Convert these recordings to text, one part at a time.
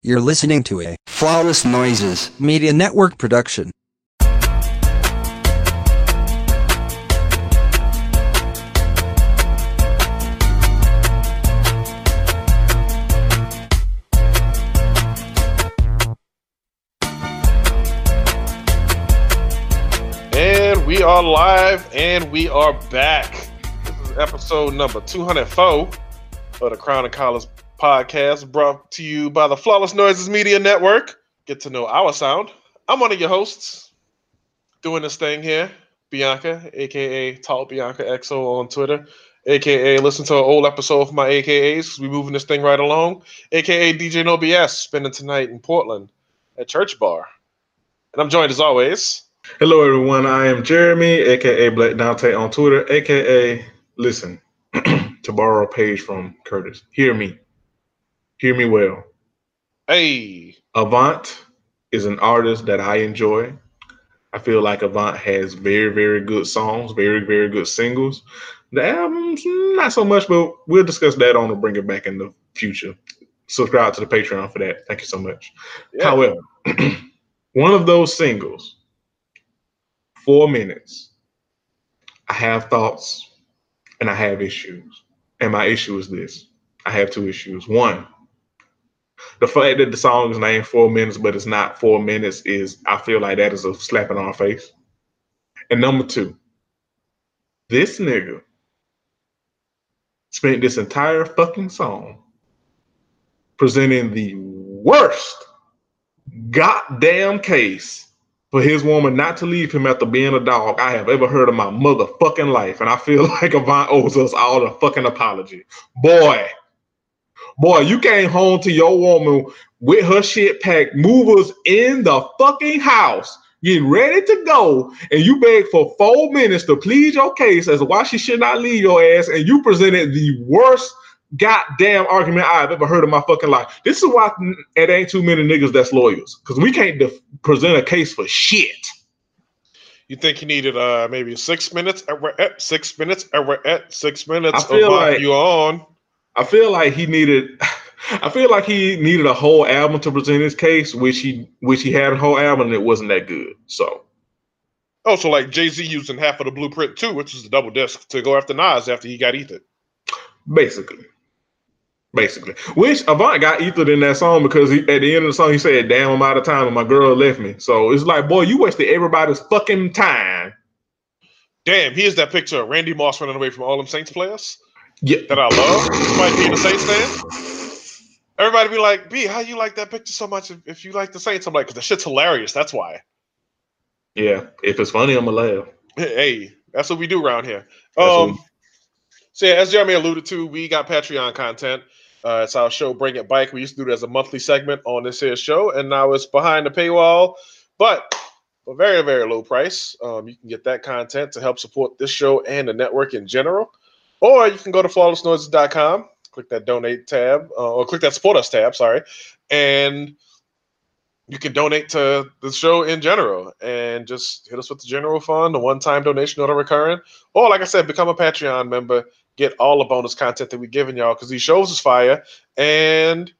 You're listening to a Flawless Noises. Media Network production. And we are live and we are back. This is episode number 204 of the Crown and Collars podcast brought to you by the Flawless Noises Media Network. Get to know our sound. I'm one of your hosts doing this thing here, Bianca, aka Talk Bianca XO on Twitter, aka listen to an old episode of my AKAs. We moving this thing right along, aka DJ No BS, spending tonight in Portland at Church Bar. And I'm joined as always. Hello, everyone. I am Jeremy, aka Black Dante on Twitter, aka listen to borrow a page from Curtis. Hear me, hear me well. Hey, Avant is an artist that I enjoy. I feel like Avant has very, very good songs, very, very good singles. The albums, not so much, but we'll discuss that on and bring it back in the future. Subscribe to the Patreon for that. Thank you so much. yeah. However, one of those singles, four minutes, I have thoughts and I have issues. And my issue is this I have two issues. One, the fact that the song is named four minutes, but it's not four minutes, is I feel like that is a slap in our face. And number two, this nigga spent this entire fucking song presenting the worst goddamn case for his woman not to leave him after being a dog I have ever heard in my motherfucking life. And I feel like Avant owes us all a fucking apology. Boy, boy, you came home to your woman with her shit packed, movers in the fucking house, getting ready to go, and you begged for four minutes to plead your case as to why she should not leave your ass, and you presented the worst goddamn argument I've ever heard in my fucking life. This is why it ain't too many niggas that's lawyers, because we can't def- present a case for shit. You think he needed uh maybe six minutes? Uh, we're at six minutes. uh, we're at six minutes. I feel of like- you on. I feel like he needed. I feel like he needed a whole album to present his case, which he which he had a whole album and it wasn't that good. So Oh, so like Jay Z using half of the blueprint too, which is the double disc to go after Nas after he got Ethan. basically, basically, which Avant got ethered in that song because he, at the end of the song he said, "Damn, I'm out of time and my girl left me." So it's like, boy, you wasted everybody's fucking time. Damn, here's that picture of Randy Moss running away from all them Saints players Yeah, that I love. Despite being a Saints fan. Everybody be like, B, how you like that picture so much if, if you like the Saints? I'm like, because the shit's hilarious. That's why. yeah. If it's funny, I'ma laugh. Hey, that's what we do around here. Um, so yeah, as Jeremy alluded to, we got Patreon content. Uh, it's our show, Bring It Bike. We used to do it as a monthly segment on this here show, and now it's behind the paywall, but for a very, very low price. Um, you can get that content to help support this show and the network in general. Or you can go to flawlessnoises.com, click that donate tab, uh, or click that support us tab, sorry, and you can donate to the show in general and just hit us with the general fund, a one-time donation or the recurring. Or like I said, become a Patreon member, get all the bonus content that we're giving y'all because these shows is fire and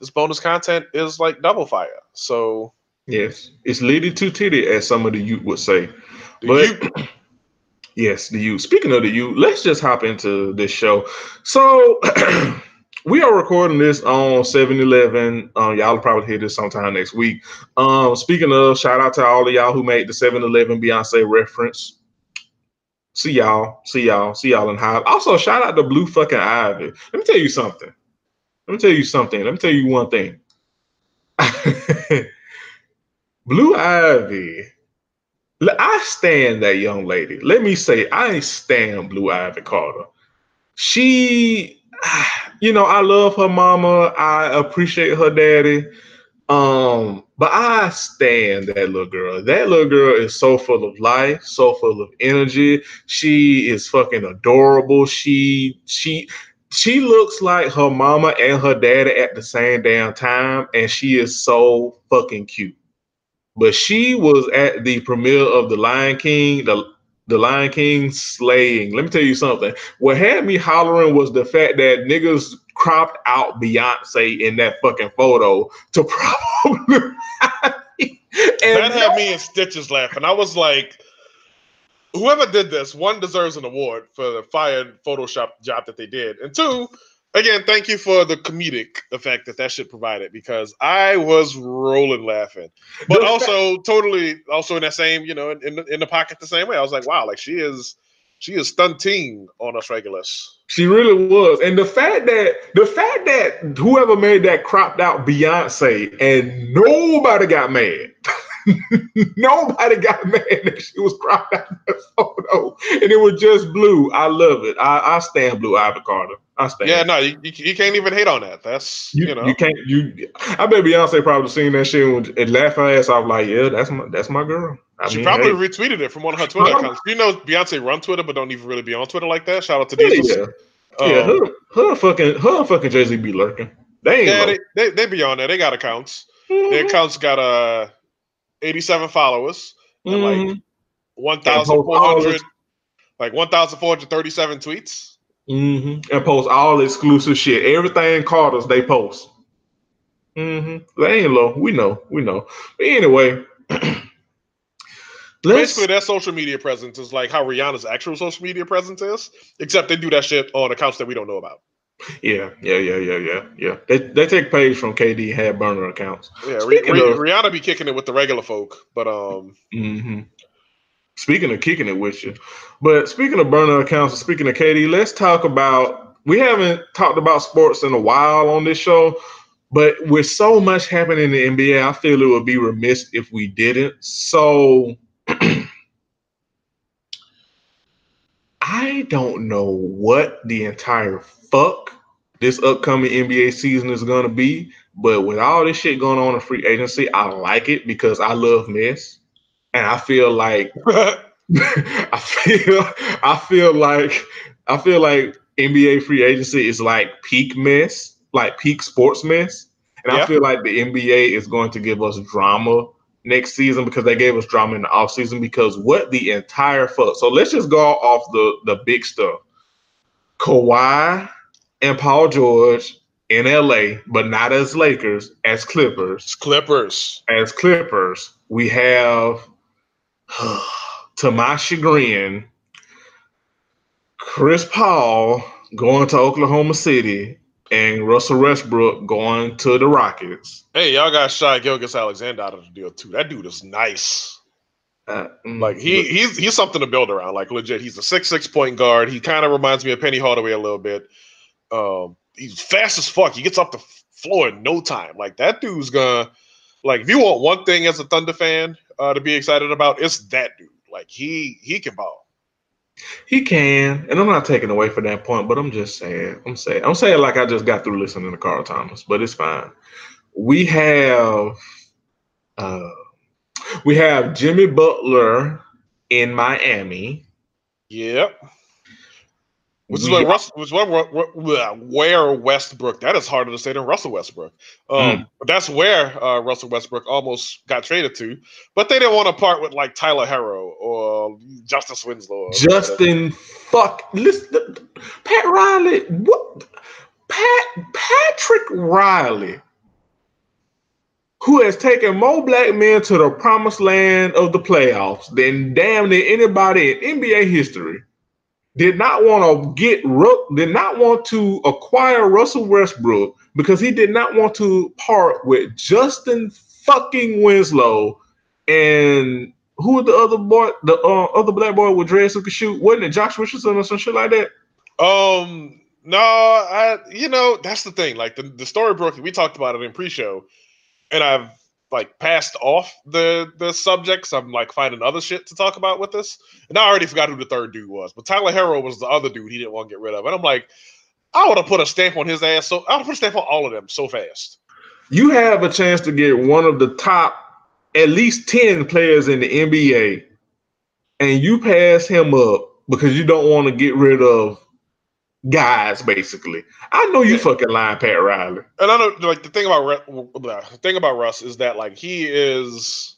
this bonus content is like double fire. So Yes, it's litty to titty, as some of the youth would say. the But yes, the youth. Speaking of the youth, let's just hop into this show. So we are recording this on 7-Eleven. Um, y'all will probably hear this sometime next week. Um, speaking of, shout out to all of y'all who made the 7-Eleven Beyonce reference. See y'all, see y'all, see y'all in high. Also, shout out to Blue fucking Ivy. Let me tell you something. Let me tell you something. Let me tell you one thing. Blue Ivy. I stand that young lady. Let me say, I stand Blue Ivy Carter. She, you know, I love her mama. I appreciate her daddy. Um, but I stand that little girl. That little girl is so full of life, so full of energy. She is fucking adorable. She she she looks like her mama and her daddy at the same damn time, and she is so fucking cute. But she was at the premiere of The Lion King, the The Lion King slaying. Let me tell you something. What had me hollering was the fact that niggas cropped out Beyonce in that fucking photo to probably. that had me in stitches laughing. I was like, whoever did this, one deserves an award for the fire Photoshop job that they did, and two, again, thank you for the comedic effect that that shit provided because I was rolling laughing, but also totally also in that same you know in, in the, in the pocket the same way. I was like, wow, like she is she is stunting on us regulars. She really was, and the fact that the fact that whoever made that cropped out Beyonce and nobody got mad. Nobody got mad that she was cropped out that photo, and it was just blue. I love it. I, I stand blue Ivy Carter. I stand. Yeah, no, you, you can't even hate on that. That's you, you know, you can't. You, I bet Beyonce probably seen that shit and laughed her ass off like, yeah, that's my that's my girl. I she mean, probably hey. retweeted it from one of her Twitter accounts. You know, Beyonce run Twitter, but don't even really be on Twitter like that. Shout out to Diesel. Yeah, um, yeah, her, her fucking her fucking Jay Z be lurking. They yeah, they, they, they be on there. They got accounts. Mm-hmm. Their accounts got a. Uh, 87 followers and mm-hmm. like 1,400, like 1,437 tweets. Mm-hmm. And post all exclusive shit. Everything Carter's they post. Mm-hmm. They ain't low. We know. We know. But anyway. Basically, their social media presence is like how Rihanna's actual social media presence is, except they do that shit on accounts that we don't know about. Yeah, yeah, yeah, yeah, yeah, yeah. They they take page from KD had burner accounts. Yeah, Speaking of, Rihanna be kicking it with the regular folk, but um. Mm-hmm. Speaking of kicking it with you, but speaking of burner accounts, speaking of KD, let's talk about. We haven't talked about sports in a while on this show, but with so much happening in the NBA, I feel it would be remiss if we didn't. So. I don't know what the entire fuck this upcoming NBA season is going to be. But with all this shit going on in free agency, I like it because I love mess, and I feel like I feel I feel like I feel like NBA free agency is like peak mess, like peak sports mess, and yeah. I feel like the NBA is going to give us drama next season because they gave us drama in the offseason because what the entire fuck. So let's just go off the the big stuff. Kawhi and Paul George in LA, but not as Lakers, as Clippers. Clippers. As Clippers, we have, to my chagrin, Chris Paul going to Oklahoma City and Russell Westbrook going to the Rockets. Hey, y'all got Shai Gilgeous-Alexander out of the deal too. That dude is nice. Uh, mm, like he he's he's something to build around. Like legit, he's a six six point guard. He kind of reminds me of Penny Hardaway a little bit. Um, he's fast as fuck. He gets off the floor in no time. Like that dude's gonna like if you want one thing as a Thunder fan uh, to be excited about, it's that dude. Like he he can ball. He can, and I'm not taking away from that point, but I'm just saying, I'm saying, I'm saying like I just got through listening to Carl Thomas, but it's fine. We have, uh, we have Jimmy Butler in Miami. Yep. Which is yeah. Russell, which where, where Westbrook. That is harder to say than Russell Westbrook. Um, mm. That's where uh, Russell Westbrook almost got traded to, but they didn't want to part with like Tyler Herro or Justise Winslow. Justin, fuck, listen, Pat Riley. What? Pat Patrick Riley, who has taken more black men to the promised land of the playoffs than damn near anybody in NBA history did not want to get rook, did not want to acquire Russell Westbrook because he did not want to part with Justin fucking Winslow and who the other boy, the uh, other black boy with dreads who could shoot? Wasn't it Josh Richardson or some shit like that? Um, no, I you know that's the thing. Like the the story broke. We talked about it in pre-show, and I've like passed off the the subjects. I'm like finding other shit to talk about with this. And I already forgot who the third dude was, but Tyler Herro was the other dude he didn't want to get rid of. And I'm like, I would have put a stamp on his ass. So I would put a stamp on all of them so fast. You have a chance to get one of the top at least 10 players in the NBA, and you pass him up because you don't want to get rid of guys, basically. I know you fucking lying, Pat Riley. And I know, like the thing about the thing about Russ is that like he is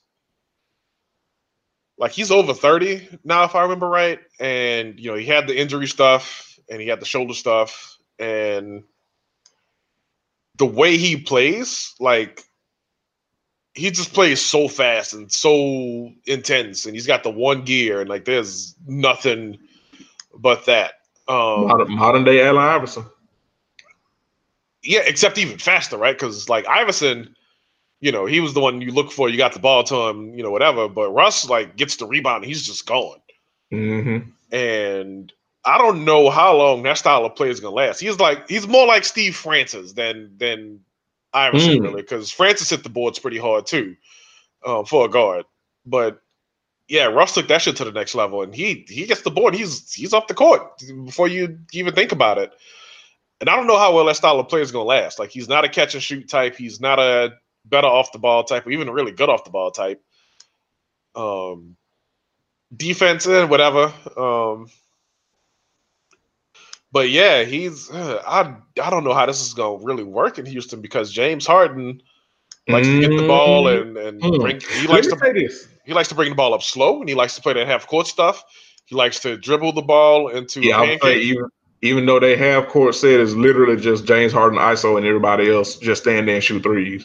like he's over 30 now, if I remember right. And you know, he had the injury stuff and he had the shoulder stuff, and the way he plays, like he just plays so fast and so intense, and he's got the one gear, and like there's nothing but that. Um, modern, modern day Allen Iverson. yeah, except even faster, right? Because like Iverson, you know, he was the one you look for. You got the ball to him, you know, whatever. But Russ like gets the rebound, and he's just going. Mm-hmm. And I don't know how long that style of play is gonna last. He's like he's more like Steve Francis than than Iverson Mm. really, because Francis hit the boards pretty hard too, um, for a guard. But yeah, Russ took that shit to the next level, and he he gets the board. He's he's off the court before you even think about it. And I don't know how well that style of play is gonna last. Like he's not a catch and shoot type. He's not a better off the ball type, or even a really good off the ball type. Um, defense and whatever. Um, but yeah, he's uh, I I don't know how this is gonna really work in Houston because James Harden likes to get the ball and and Mm. bring he likes to say this. he likes to bring the ball up slow and he likes to play that half court stuff. He likes to dribble the ball into Yeah, a I'm saying pancake. even even though they have court said it's literally just James Harden ISO and everybody else just stand there and shoot threes.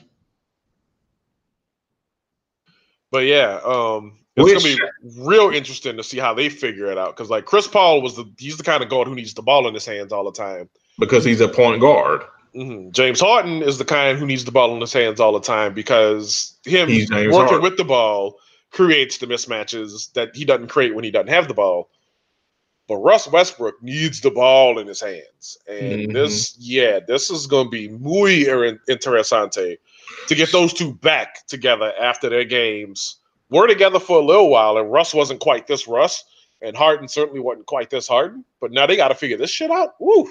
But yeah, um, it's Which- gonna be real interesting to see how they figure it out because like Chris Paul was the he's the kind of guard who needs the ball in his hands all the time. Because he's a point guard. Mhm. James Harden is the kind who needs the ball in his hands all the time because him working Harden. with the ball creates the mismatches that he doesn't create when he doesn't have the ball. But Russ Westbrook needs the ball in his hands, and Mhm. this, yeah, this is going to be muy er- interesante to get those two back together after their games. Were together for a little while, and Russ wasn't quite this Russ, and Harden certainly wasn't quite this Harden. But now they got to figure this shit out. Woo!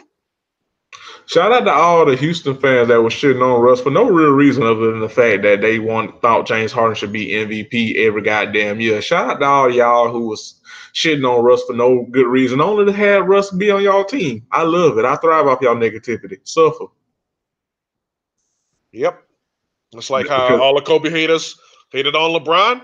Shout out to all the Houston fans that were shitting on Russ for no real reason other than the fact that they want thought James Harden should be MVP every goddamn year. Shout out to all y'all who was shitting on Russ for no good reason, only to have Russ be on y'all team. I love it. I thrive off y'all negativity. Suffer. Yep. It's like how all the Kobe haters hated on LeBron.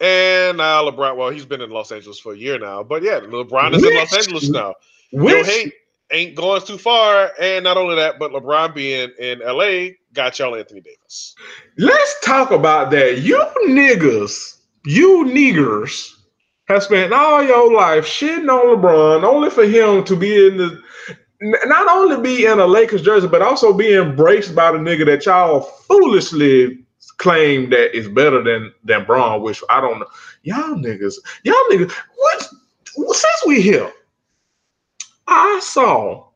And now LeBron, well, he's been in Los Angeles for a year now. But yeah, LeBron is in Los Angeles now. Which, hate ain't going too far. And not only that, but LeBron being in LA got y'all Anthony Davis. let's talk about that. You niggas, you niggers, have spent all your life shitting on LeBron only for him to be in the not only be in a Lakers jersey, but also be embraced by the nigga that y'all foolishly claim that is better than than Bron, which I don't know. Y'all niggas, y'all niggas, what since we here, I saw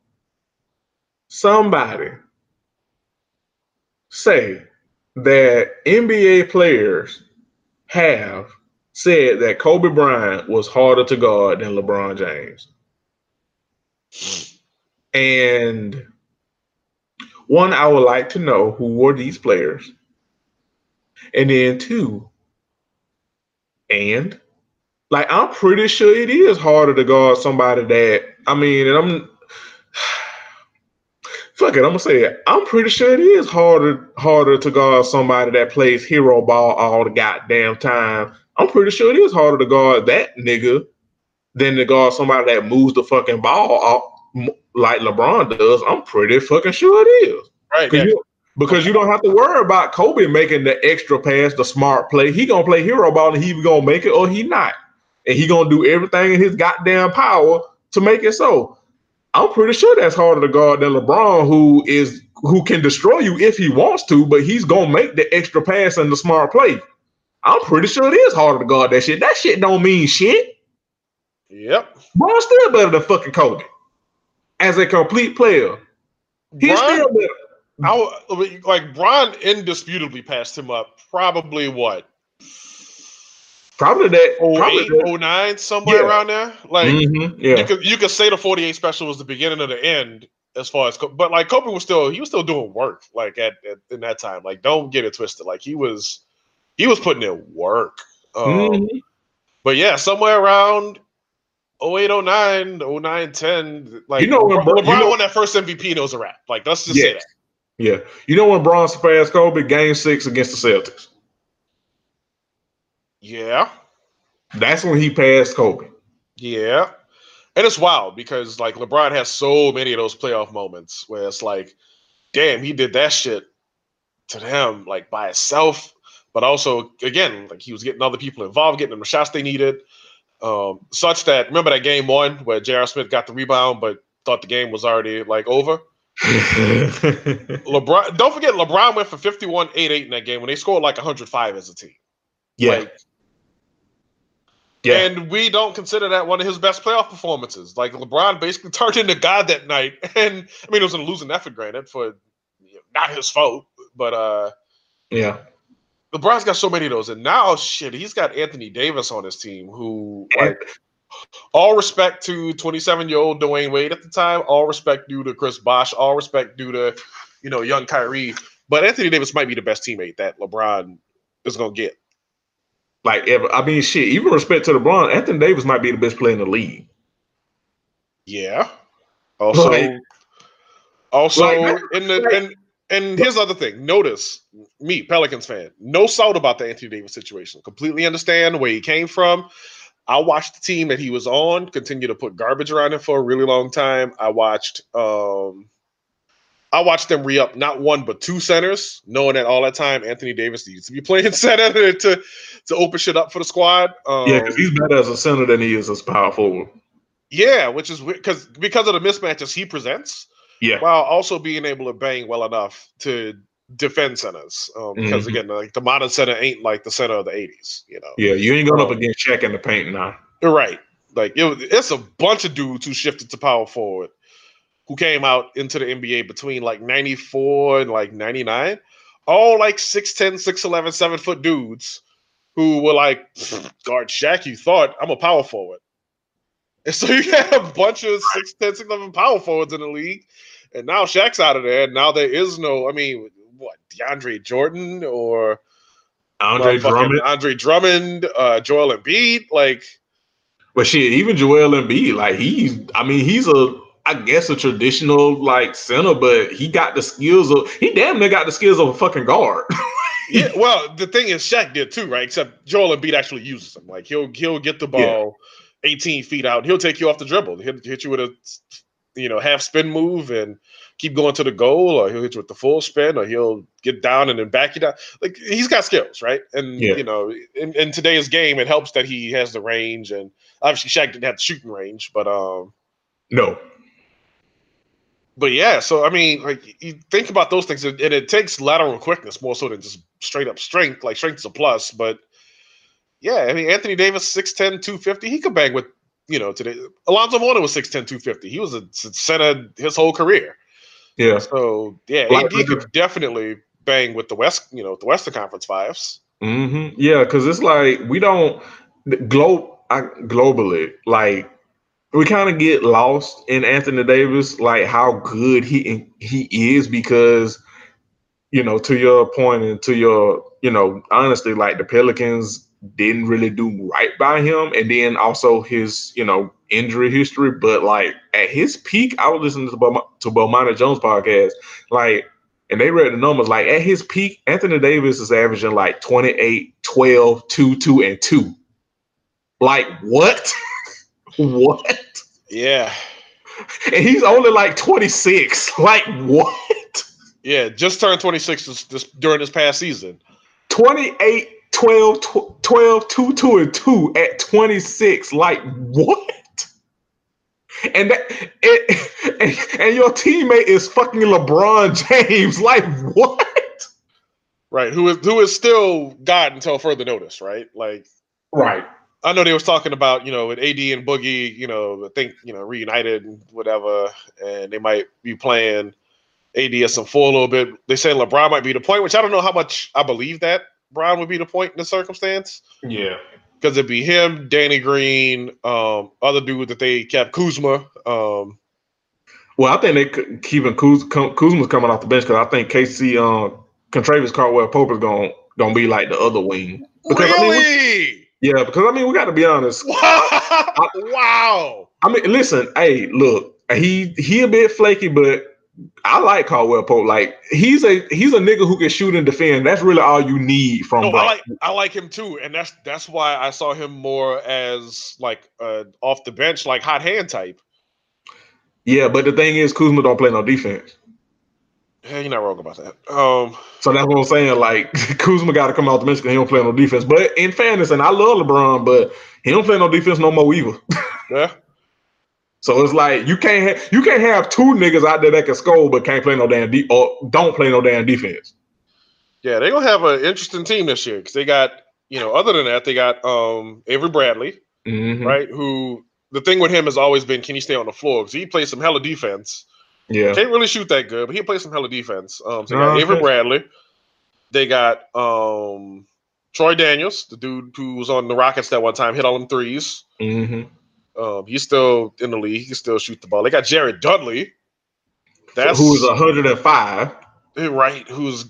somebody say that NBA players have said that Kobe Bryant was harder to guard than LeBron James. And one, I would like to know who were these players. And then two, and like I'm pretty sure it is harder to guard somebody that I mean, and I'm fuck it, I'm gonna say it. I'm pretty sure it is harder harder to guard somebody that plays hero ball all the goddamn time. I'm pretty sure it is harder to guard that nigga than to guard somebody that moves the fucking ball off like LeBron does. I'm pretty fucking sure it is. Right. Yeah. you, because you don't have to worry about Kobe making the extra pass, the smart play. He gonna play hero ball and he gonna make it or he not. And he gonna do everything in his goddamn power to make it so. I'm pretty sure that's harder to guard than LeBron, who is who can destroy you if he wants to, but he's gonna make the extra pass and the smart play. I'm pretty sure it is harder to guard that shit. That shit don't mean shit. Yep. Bron's still better than fucking Kobe as a complete player. He's Bron, still better. I like Bron indisputably passed him up. Probably what Probably that. Probably 08, that. 09, somewhere Yeah. around there. Like Mhm, yeah. you could you could say the 48 special was the beginning of the end as far as but like Kobe was still he was still doing work like at, at in that time like don't get it twisted like he was he was putting in work um, Mhm. but yeah somewhere around 08 09 09 10 like You know when LeBron, Bro- you know- won that first MVP and it was a wrap like let's just say that Yeah. You know when Bron surpassed Kobe? Game six against the Celtics. Yeah That's when he passed Kobe. Yeah. And it's wild because like LeBron has so many of those playoff moments where it's like, damn, he did that shit to them like by itself. But also, again, like he was getting other people involved, getting them the shots they needed. Um, such that remember that game one where J.R. Smith got the rebound but thought the game was already like over. LeBron, don't forget, LeBron went for 51 8 8 in that game when they scored like 105 as a team. yeah. Like, yeah. And we don't consider that one of his best playoff performances. Like LeBron basically turned into God that night. And I mean, it was a losing effort, granted, for you know, not his fault, but uh yeah. LeBron's got so many of those. And now shit, he's got Anthony Davis on his team, who like all respect to 27-year-old Dwyane Wade at the time, all respect due to Chris Bosh, all respect due to, you know, young Kyrie. But Anthony Davis might be the best teammate that LeBron is gonna get. Like ever. I mean, shit. Even respect to LeBron, Anthony Davis might be the best player in the league. Yeah. Also, Like- also like- in the like- and and here's the other thing. Notice me, Pelicans fan, no salt about the Anthony Davis situation. Completely understand where he came from. I watched the team that he was on continue to put garbage around him for a really long time. I watched um I watched them re-up not one but two centers, knowing that all that time Anthony Davis needs to be playing center to to open shit up for the squad. Um, Yeah, because he's better as a center than he is as power forward. yeah, which is because because of the mismatches he presents Yeah. while also being able to bang well enough to defend centers. Um, because Mhm. again, like the modern center ain't like the center of the '80s. You know, Yeah, you ain't going up Um, against Shaq in the paint now. you're right. Like it, it's a bunch of dudes who shifted to power forward, who came out into the NBA between like '94 and like '99, all like 6'10", 6'11", 7 foot dudes who were like guard Shaq. You thought I'm a power forward. And so you had a bunch of 6'10", 6'11", power forwards in the league. And now Shaq's out of there. And now there is no, I mean, what, DeAndre Jordan or Andre Drummond. Andre Drummond, uh, Joel Embiid. Like, But shit, even Joel Embiid, like he's, I mean, he's a, I guess a traditional like center, but he got the skills of, he damn near got the skills of a fucking guard. yeah, well, the thing is, Shaq did too, right? Except Joel Embiid actually uses them. Like he'll he'll get the ball 18 feet out. He'll take you off the dribble. He'll hit you with a you know half spin move and keep going to the goal, or he'll hit you with the full spin, or he'll get down and then back you down. Like he's got skills, right? And Yeah. you know, in, in today's game, it helps that he has the range, and obviously Shaq didn't have the shooting range, but um. no. But yeah, so I mean, like you think about those things, and it takes lateral quickness more so than just straight up strength. Like strength is a plus, but yeah, I mean, Anthony Davis, 6'10, 250, he could bang with, you know, today. Alonzo Mourning was 6'10, 250. He was a center his whole career. Yeah. So yeah, Like- AD could definitely bang with the West, you know, the Western Conference fives. hmm Yeah, because it's like we don't globe I, globally like we kind of get lost in Anthony Davis, like how good he he is because you know to your point and to your you know honestly like the Pelicans didn't really do right by him, and then also his you know injury history. But like at his peak, I was listening to Bom- to Bomani Jones podcast, like and they read the numbers like at his peak anthony davis is averaging like 28 12 2 2 and 2 like what what? Yeah, and he's only like 26 like what? Yeah, just turned 26 this, this during this past season. 28 12 tw- 12 2 2 and 2 at 26 like what? And that it, and, and your teammate is fucking lebron james. Like what? Right, who is who is still God until further notice, right? Like right I know they was talking about, you know, with AD and Boogie, you know, I think, you know, reunited and whatever, and they might be playing AD as some four a little bit. They say LeBron might be the point, which I don't know how much I believe that Brown would be the point in the circumstance. yeah Because it'd be him, Danny Green, um, other dude that they kept Kuzma. Um, Well, I think they could- keeping Kuz, Kuz- Kuzma's coming off the bench because I think KC um Kentavious Caldwell Pope is going gonna be like the other wing. Because, I mean, really? Yeah, because I mean we got to be honest. wow. wow. I mean, listen, hey, look, he he a bit flaky, but I like Caldwell Pope. Like he's a he's a nigga who can shoot and defend. That's really all you need from. No, I like I like him too, and that's that's why I saw him more as like uh off the bench, like hot hand type. yeah, but the thing is, Kuzma don't play no defense. Yeah, you're not wrong about that. Um, So that's what I'm saying. Like Kuzma got to come out the bench he don't play no defense. But in fairness, and I love LeBron, but he don't play no defense no more either. yeah, So it's like you can't ha- you can't have two niggas out there that can score but can't play no damn de- or don't play no damn defense. yeah, they're gonna have an interesting team this year because they got you know other than that they got um Avery Bradley, Mhm. right? Who the thing with him has always been can he stay on the floor because he plays some hella defense. Yeah. Can't really shoot that good, but he plays some hella defense. Um, so they No, got Avery okay. Bradley. They got um Troy Daniels, the dude who was on the Rockets that one time, hit all them threes. hmm Um, he's still in the league. He can still shoot the ball. They got Jared Dudley. That's who is 105. right. Who's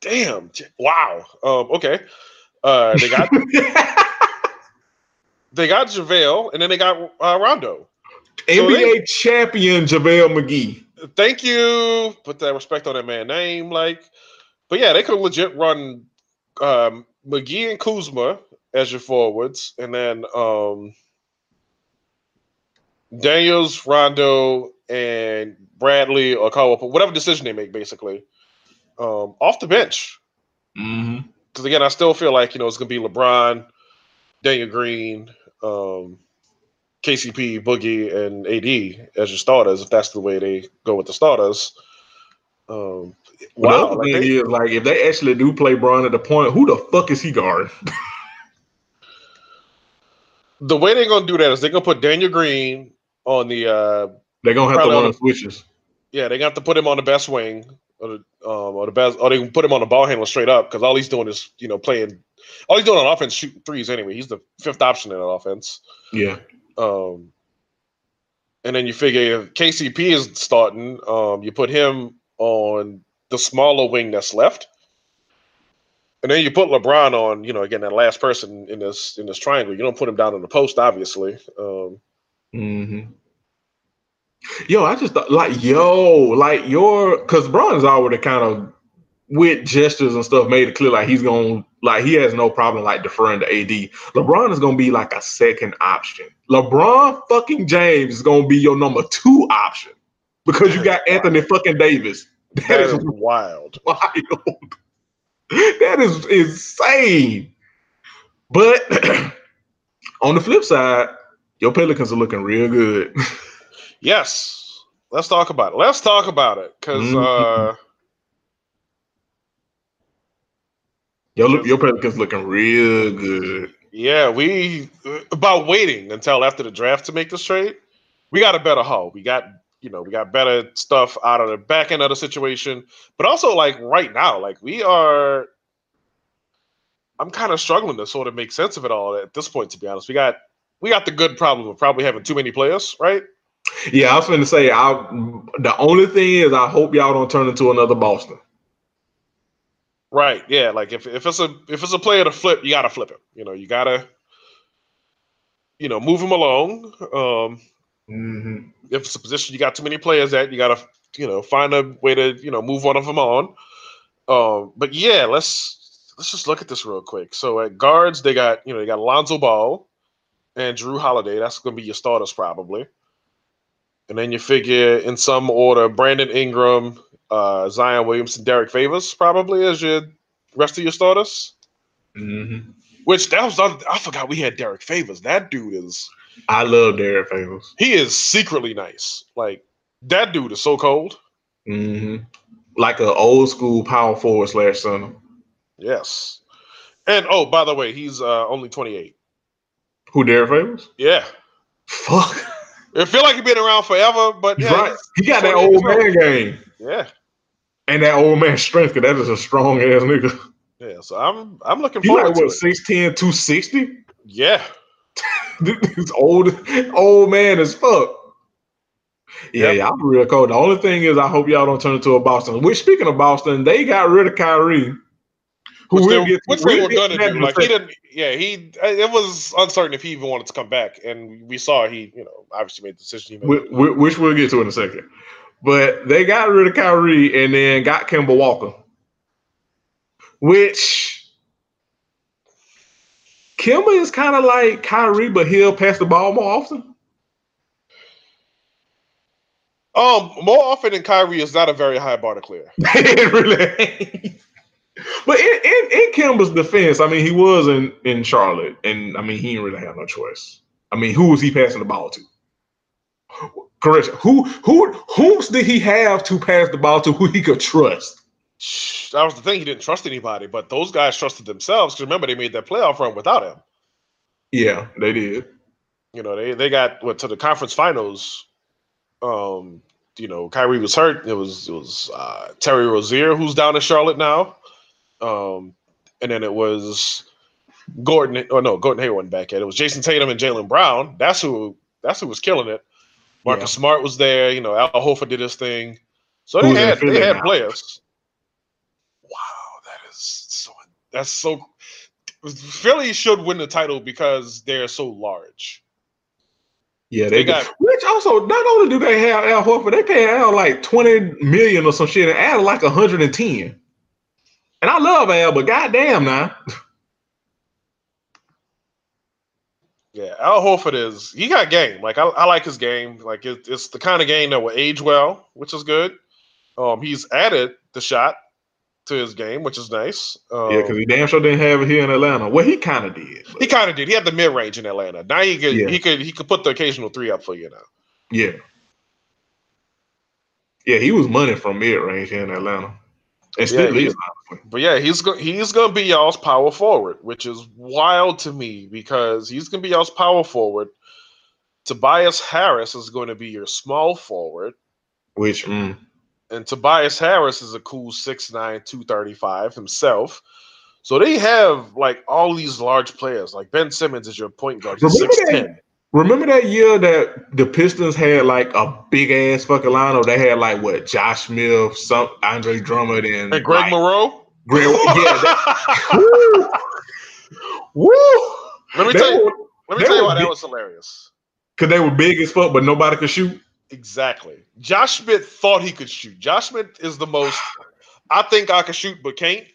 damn wow. Um, okay. Uh, they got they got JaVale, and then they got uh, Rondo. NBA champion JaVale McGee. Thank you. Put that respect on that man name. Like, but yeah, they could legit run um, McGee and Kuzma as your forwards, and then um, Daniels, Rondo, and Bradley or Caldwell, whatever decision they make, basically, um, off the bench. Mm-hmm. Because again, I still feel like you know it's gonna be LeBron, Daniel Green, um, KCP, Boogie, and AD as your starters. If that's the way they go with the starters. Um, Wow. the like thing they- is, like, if they actually do play Bron at the point, who the fuck is he guarding? the way they're gonna do that is they're gonna put Daniel Green on the uh, They're gonna have to run the- switches. yeah, they're gonna have to put him on the best wing or the um, or the best or they can put him on the ball handler straight up because all he's doing is you know playing all he's doing on offense shooting threes anyway. He's the fifth option in that offense. Yeah. Um, and then you figure if KCP is starting, um, you put him on the smaller wing that's left. And then you put LeBron on, you know, again, that last person in this in this triangle. You don't put him down in the post, obviously. Um, hmm Yo, I just thought, like, yo, like your, because Bron's already kind of with gestures and stuff made it clear like he's to like, he has no problem like deferring to AD. LeBron is going to be like a second option. LeBron fucking James is going to be your number two option because you got Anthony fucking Davis. that That is is wild. wild. that is insane. But on the flip side, your Pelicans are looking real good. Yes. Let's talk about it. Let's talk about it. Because uh Your look, your Pelicans looking real good. yeah, we uh, about waiting until after the draft to make this trade. We got a better haul. We got you know we got better stuff out of the back end of the situation, but also like right now, like we are. I'm kind of struggling to sort of make sense of it all at this point. To be honest, we got we got the good problem of probably having too many players, right? Yeah, I was going to say, I the only thing is, I hope y'all don't turn into another Boston. Right. Yeah. Like if, if it's a if it's a player to flip, you gotta flip him. You know, you gotta, you know, move him along. Um, Mm-hmm. if it's a position you got too many players at, you gotta, you know, find a way to, you know, move one of them on. Um, but yeah, let's let's just look at this real quick. So at guards, they got, you know, they got Alonzo Ball and Jrue Holiday. That's gonna be your starters probably. And then you figure in some order, Brandon Ingram, uh, Zion Williamson, Derrick Favors probably as your rest of your starters. Mm-hmm. Which that was I forgot we had Derrick Favors. That dude is I love Derrick Favors. he is secretly nice. Like that dude is so cold. Mm-hmm. Like an old school power forward slash center. Yes. And oh, by the way, he's uh, only 28. Who Derrick Favors? Yeah. Fuck. It feel like he's been around forever, but yeah, right. He got that old man game yeah, and that old man strength. 'cause that is a strong ass nigga. yeah. So I'm I'm looking He forward like to what it. 6'10", 260? Yeah, This old old man as fuck. Yeah, Yep. y'all real cold. The only thing is, I hope y'all don't turn into a Boston. Which, speaking of Boston, they got rid of Kyrie. Who which they, get- which they were gonna do. Like he didn't. Yeah, he. It was uncertain if he even wanted to come back, and we saw he, you know, obviously made the decision he made. Wh- wh- which we'll get to in a second. But they got rid of Kyrie and then got Kemba Walker, which Kemba is kind of like Kyrie, but he'll pass the ball more often. Um, more often than Kyrie is not a very high bar to clear. it really. But in, in, in Kemba's defense, I mean, he was in, in Charlotte, and I mean, he didn't really have no choice. I mean, who was he passing the ball to? Correction. Who who whom did he have to pass the ball to who he could trust? That was the thing. He didn't trust anybody, but those guys trusted themselves because remember they made that playoff run without him. Yeah, they did. You know, they they got what to the conference finals. Um, you know, Kyrie was hurt. It was it was uh, Terry Rozier who's down in Charlotte now. Um, and then it was Gordon. Oh no, Gordon Hayward back yet. It was Jayson Tatum and Jaylen Brown. That's who. That's who was killing it. Marcus yeah. Smart was there. You know, Al Horford did his thing. So they had they had now? players. Wow, that is so. That's so. Philly should win the title because they're so large. Yeah, they, they got. Which also, not only do they have Al Horford, they pay Al like twenty million or some shit, and Al like hundred and ten. And I love Al, but goddamn now. Yeah, Al Horford is he got game. Like I, I like his game. Like it, it's the kind of game that will age well, which is good. Um, he's added the shot to his game, which is nice. Um, yeah, because he damn sure didn't have it here in Atlanta. Well, he kind of did. But. He kind of did. He had the mid range in Atlanta. Now he could yeah. he could he could put the occasional three up for you now. Yeah. Yeah, he was money from mid range here in Atlanta. Still yeah, is. But yeah, he's go- he's gonna be y'all's power forward, which is wild to me because he's gonna be y'all's power forward. Tobias Harris is going to be your small forward. Which mm. and Tobias Harris is a cool 6'9, 235 himself. So they have like all these large players. Like Ben Simmons is your point guard. He's 6'10. Remember that year that the Pistons had like a big ass fucking lineup? They had like what Josh Smith, some Andre Drummond, and, and Greg like, Monroe. Greg, yeah. That, woo, woo. Let me they tell you. Were, let me tell you why big, that was hilarious. Because they were big as fuck, but nobody could shoot. Exactly. Josh Smith thought he could shoot. Josh Smith is the most. I think I can shoot, but can't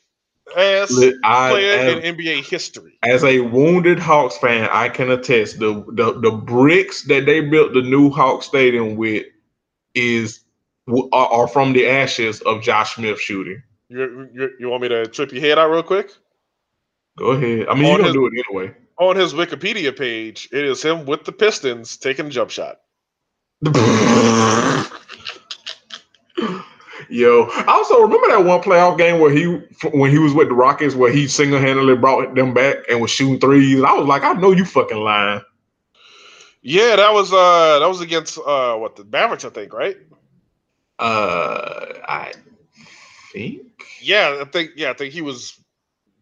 ass I, player as, in NBA history. As a wounded Hawks fan, I can attest the, the the bricks that they built the new Hawks Stadium with is are, are from the ashes of Josh Smith shooting. You, you, you want me to trip your head out real quick? Go ahead. I mean, you're gonna do it anyway. On his Wikipedia page, it is him with the Pistons taking a jump shot. Yo, I also remember that one playoff game where he when he was with the Rockets where he single handedly brought them back and was shooting threes. I was like, I know you fucking lying. Yeah, that was uh that was against uh what the Mavericks, I think, right? Uh I think. Yeah, I think yeah, I think he was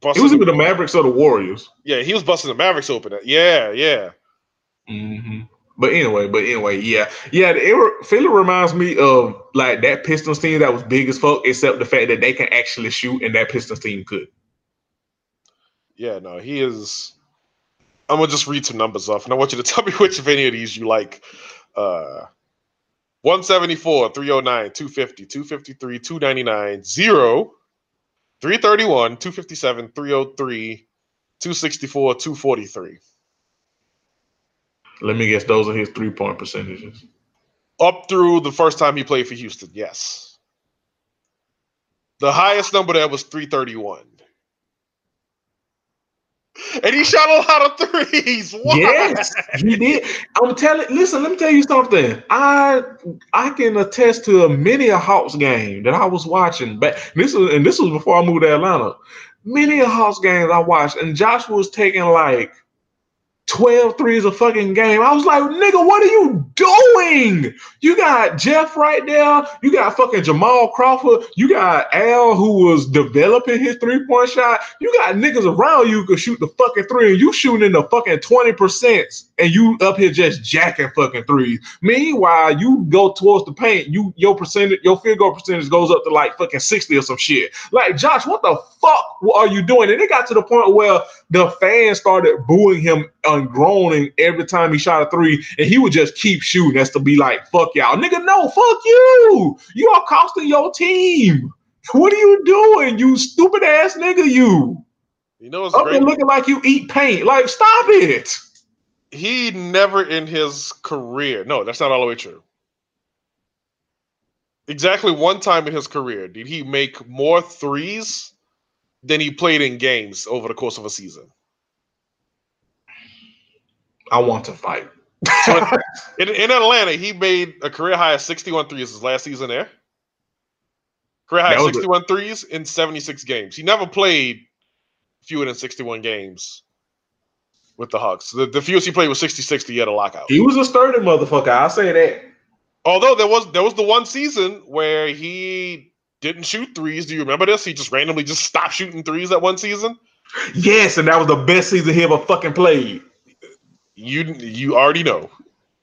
busting. It was either the Mavericks or the Warriors. Yeah, he was busting the Mavericks open. Yeah, yeah. Mm-hmm. But anyway, but anyway, yeah, yeah. It Philly reminds me of like that Pistons team that was big as fuck, except the fact that they can actually shoot, and that Pistons team could. Yeah, no, he is. I'm gonna just read some numbers off, and I want you to tell me which of any of these you like. Uh, 174, 309, 250, 253, 299, 0, 331, 257, 303, 264, 243. Let me guess, those are his three point percentages. Up through the first time he played for Houston, yes. The highest number there was 331. And he shot a lot of threes. Why? Yes, he did. I'm telling. Listen, let me tell you something. I I can attest to a many a Hawks game that I was watching. But this was and this was before I moved to Atlanta. Many a Hawks games I watched, and Josh was taking like 12 threes a fucking game. I was like, nigga, what are you doing? You got Jeff right there. You got fucking Jamal Crawford. You got Al who was developing his three point shot. You got niggas around you could shoot the fucking three, and you shooting in the fucking 20%, and you up here just jacking fucking threes. Meanwhile, you go towards the paint, you your percentage, your field goal percentage goes up to like fucking 60 or some shit. Like, Josh, what the fuck are you doing? And it got to the point where the fans started booing him on Groaning every time he shot a three, and he would just keep shooting. That's to be like, fuck y'all, nigga. No, fuck you. You are costing your team. What are you doing, you stupid ass nigga? You You know, it's up great. looking like you eat paint. Like, stop it. he never in his career. No, that's not all the way true. Exactly one time in his career did he make more threes than he played in games over the course of a season. I want to fight. In, in Atlanta, he made a career high of 61 threes his last season there. Career high That of was a- 61 threes in 76 games. He never played fewer than 61 games with the Hawks. The, the fewest he played was 66 to get a lockout. he was a sturdy motherfucker. I'll say that. Although there was there was the one season where he didn't shoot threes. Do you remember this? He just randomly just stopped shooting threes that one season. Yes, and that was the best season he ever fucking played. You you already know.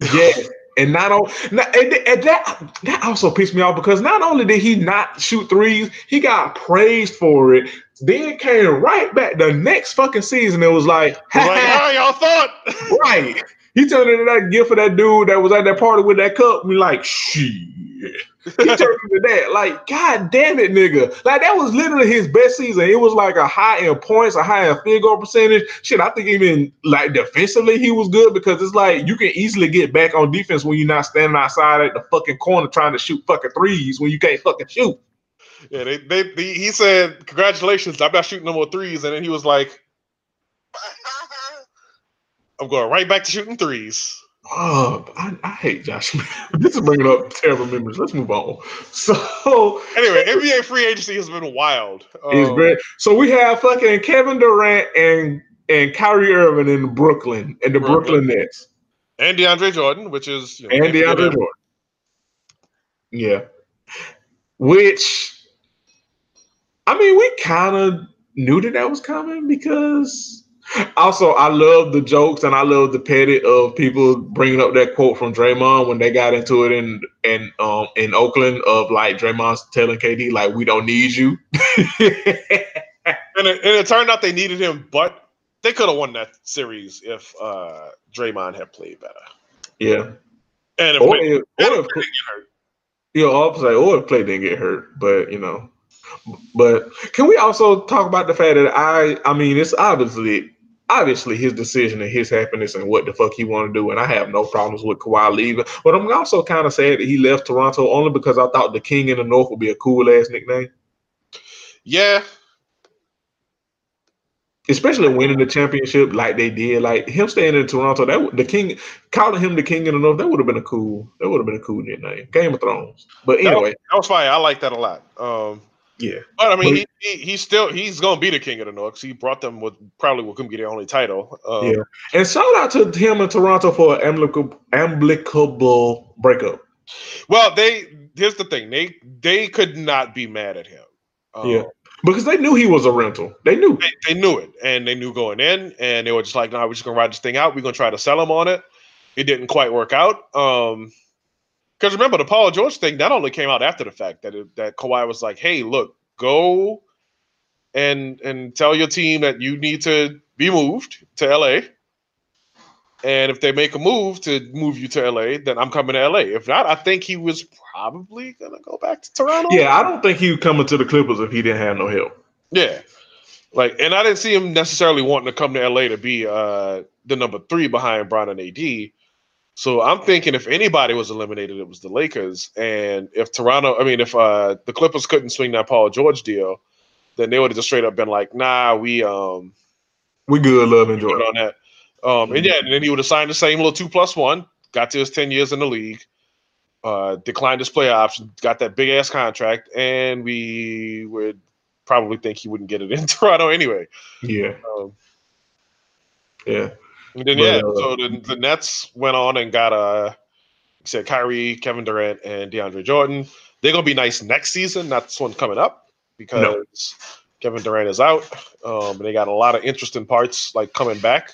yeah, And not on, not, and, and that that also pissed me off because not only did he not shoot threes, he got praised for it. Then came right back the next fucking season. It was like, I like, how y'all thought? right. He turned into that gift for that dude that was at that party with that cup. Be like, shit. He turned into that. Like, god damn it, nigga. Like that was literally his best season. It was like a high in points, a high in field goal percentage. Shit, I think even like defensively he was good because it's like you can easily get back on defense when you're not standing outside at the fucking corner trying to shoot fucking threes when you can't fucking shoot. yeah, they, they, they he said, Congratulations, I'm not shooting no more threes. And then he was like, I'm going right back to shooting threes. Oh, I, I hate Josh. This is bringing up terrible memories. Let's move on. So Anyway, NBA free agency has been wild. It's Um, great. So we have fucking Kevin Durant and and Kyrie Irving in Brooklyn and the Brooklyn. Brooklyn Nets and DeAndre Jordan, which is you know, and DeAndre Jordan. Yeah, which I mean, we kind of knew that that was coming because also I love the jokes and I love the petty of people bringing up that quote from Draymond when they got into it in in um in Oakland of like Draymond telling KD like we don't need you. And it, and it turned out they needed him, but they could have won that series if uh Draymond had played better. yeah. And if Or Clay- if, and or if if, didn't get hurt. you know, I'll say, or if Clay didn't get hurt, but you know, but can we also talk about the fact that I, I mean, it's obviously, obviously his decision and his happiness and what the fuck he want to do, and I have no problems with Kawhi leaving, but I'm also kind of sad that he left Toronto only because I thought the King in the North would be a cool ass nickname, Yeah, especially winning the championship like they did, like him staying in Toronto. That the King calling him the King in the North, that would have been a cool, that would have been a cool nickname, Game of Thrones. But That anyway, that was fine. I like that a lot. Um, yeah. but I mean, But- he, he he's still he's gonna be the king of the North. He brought them with probably what could be their only title. Um, Yeah. And shout out to him in Toronto for an amicable, amicable breakup. Well, they here's the thing. They they could not be mad at him. Um, Yeah. Because they knew he was a rental. They knew. they, they knew it and they knew going in and they were just like no nah, we're just gonna ride this thing out we're gonna try to sell him on it it didn't quite work out um because remember the paul george thing that only came out after the fact that it, that Kawhi was like hey look go and and tell your team that you need to be moved to la and if they make a move to move you to la then i'm coming to la if not i think he was probably gonna go back to toronto Yeah, I don't think he was coming to the Clippers if he didn't have no help. yeah. Like, and I didn't see him necessarily wanting to come to LA to be uh the number three behind Bron and AD. So I'm thinking if anybody was eliminated, it was the Lakers. And if Toronto, I mean, if uh the Clippers couldn't swing that Paul George deal, then they would have just straight up been like, nah, we um We good, love, and joy. on that. Um and yeah, and then he would have signed the same little two plus one, got to his 10 years in the league, uh declined his play option, got that big ass contract, and we would probably think he wouldn't get it in Toronto anyway. Yeah, Um, yeah. And then But, yeah, uh, so the, the Nets went on and got uh like I said Kyrie, Kevin Durant, and DeAndre Jordan. They're gonna be nice next season, not this one coming up, because Kevin Durant is out. Um, and they got a lot of interesting parts like coming back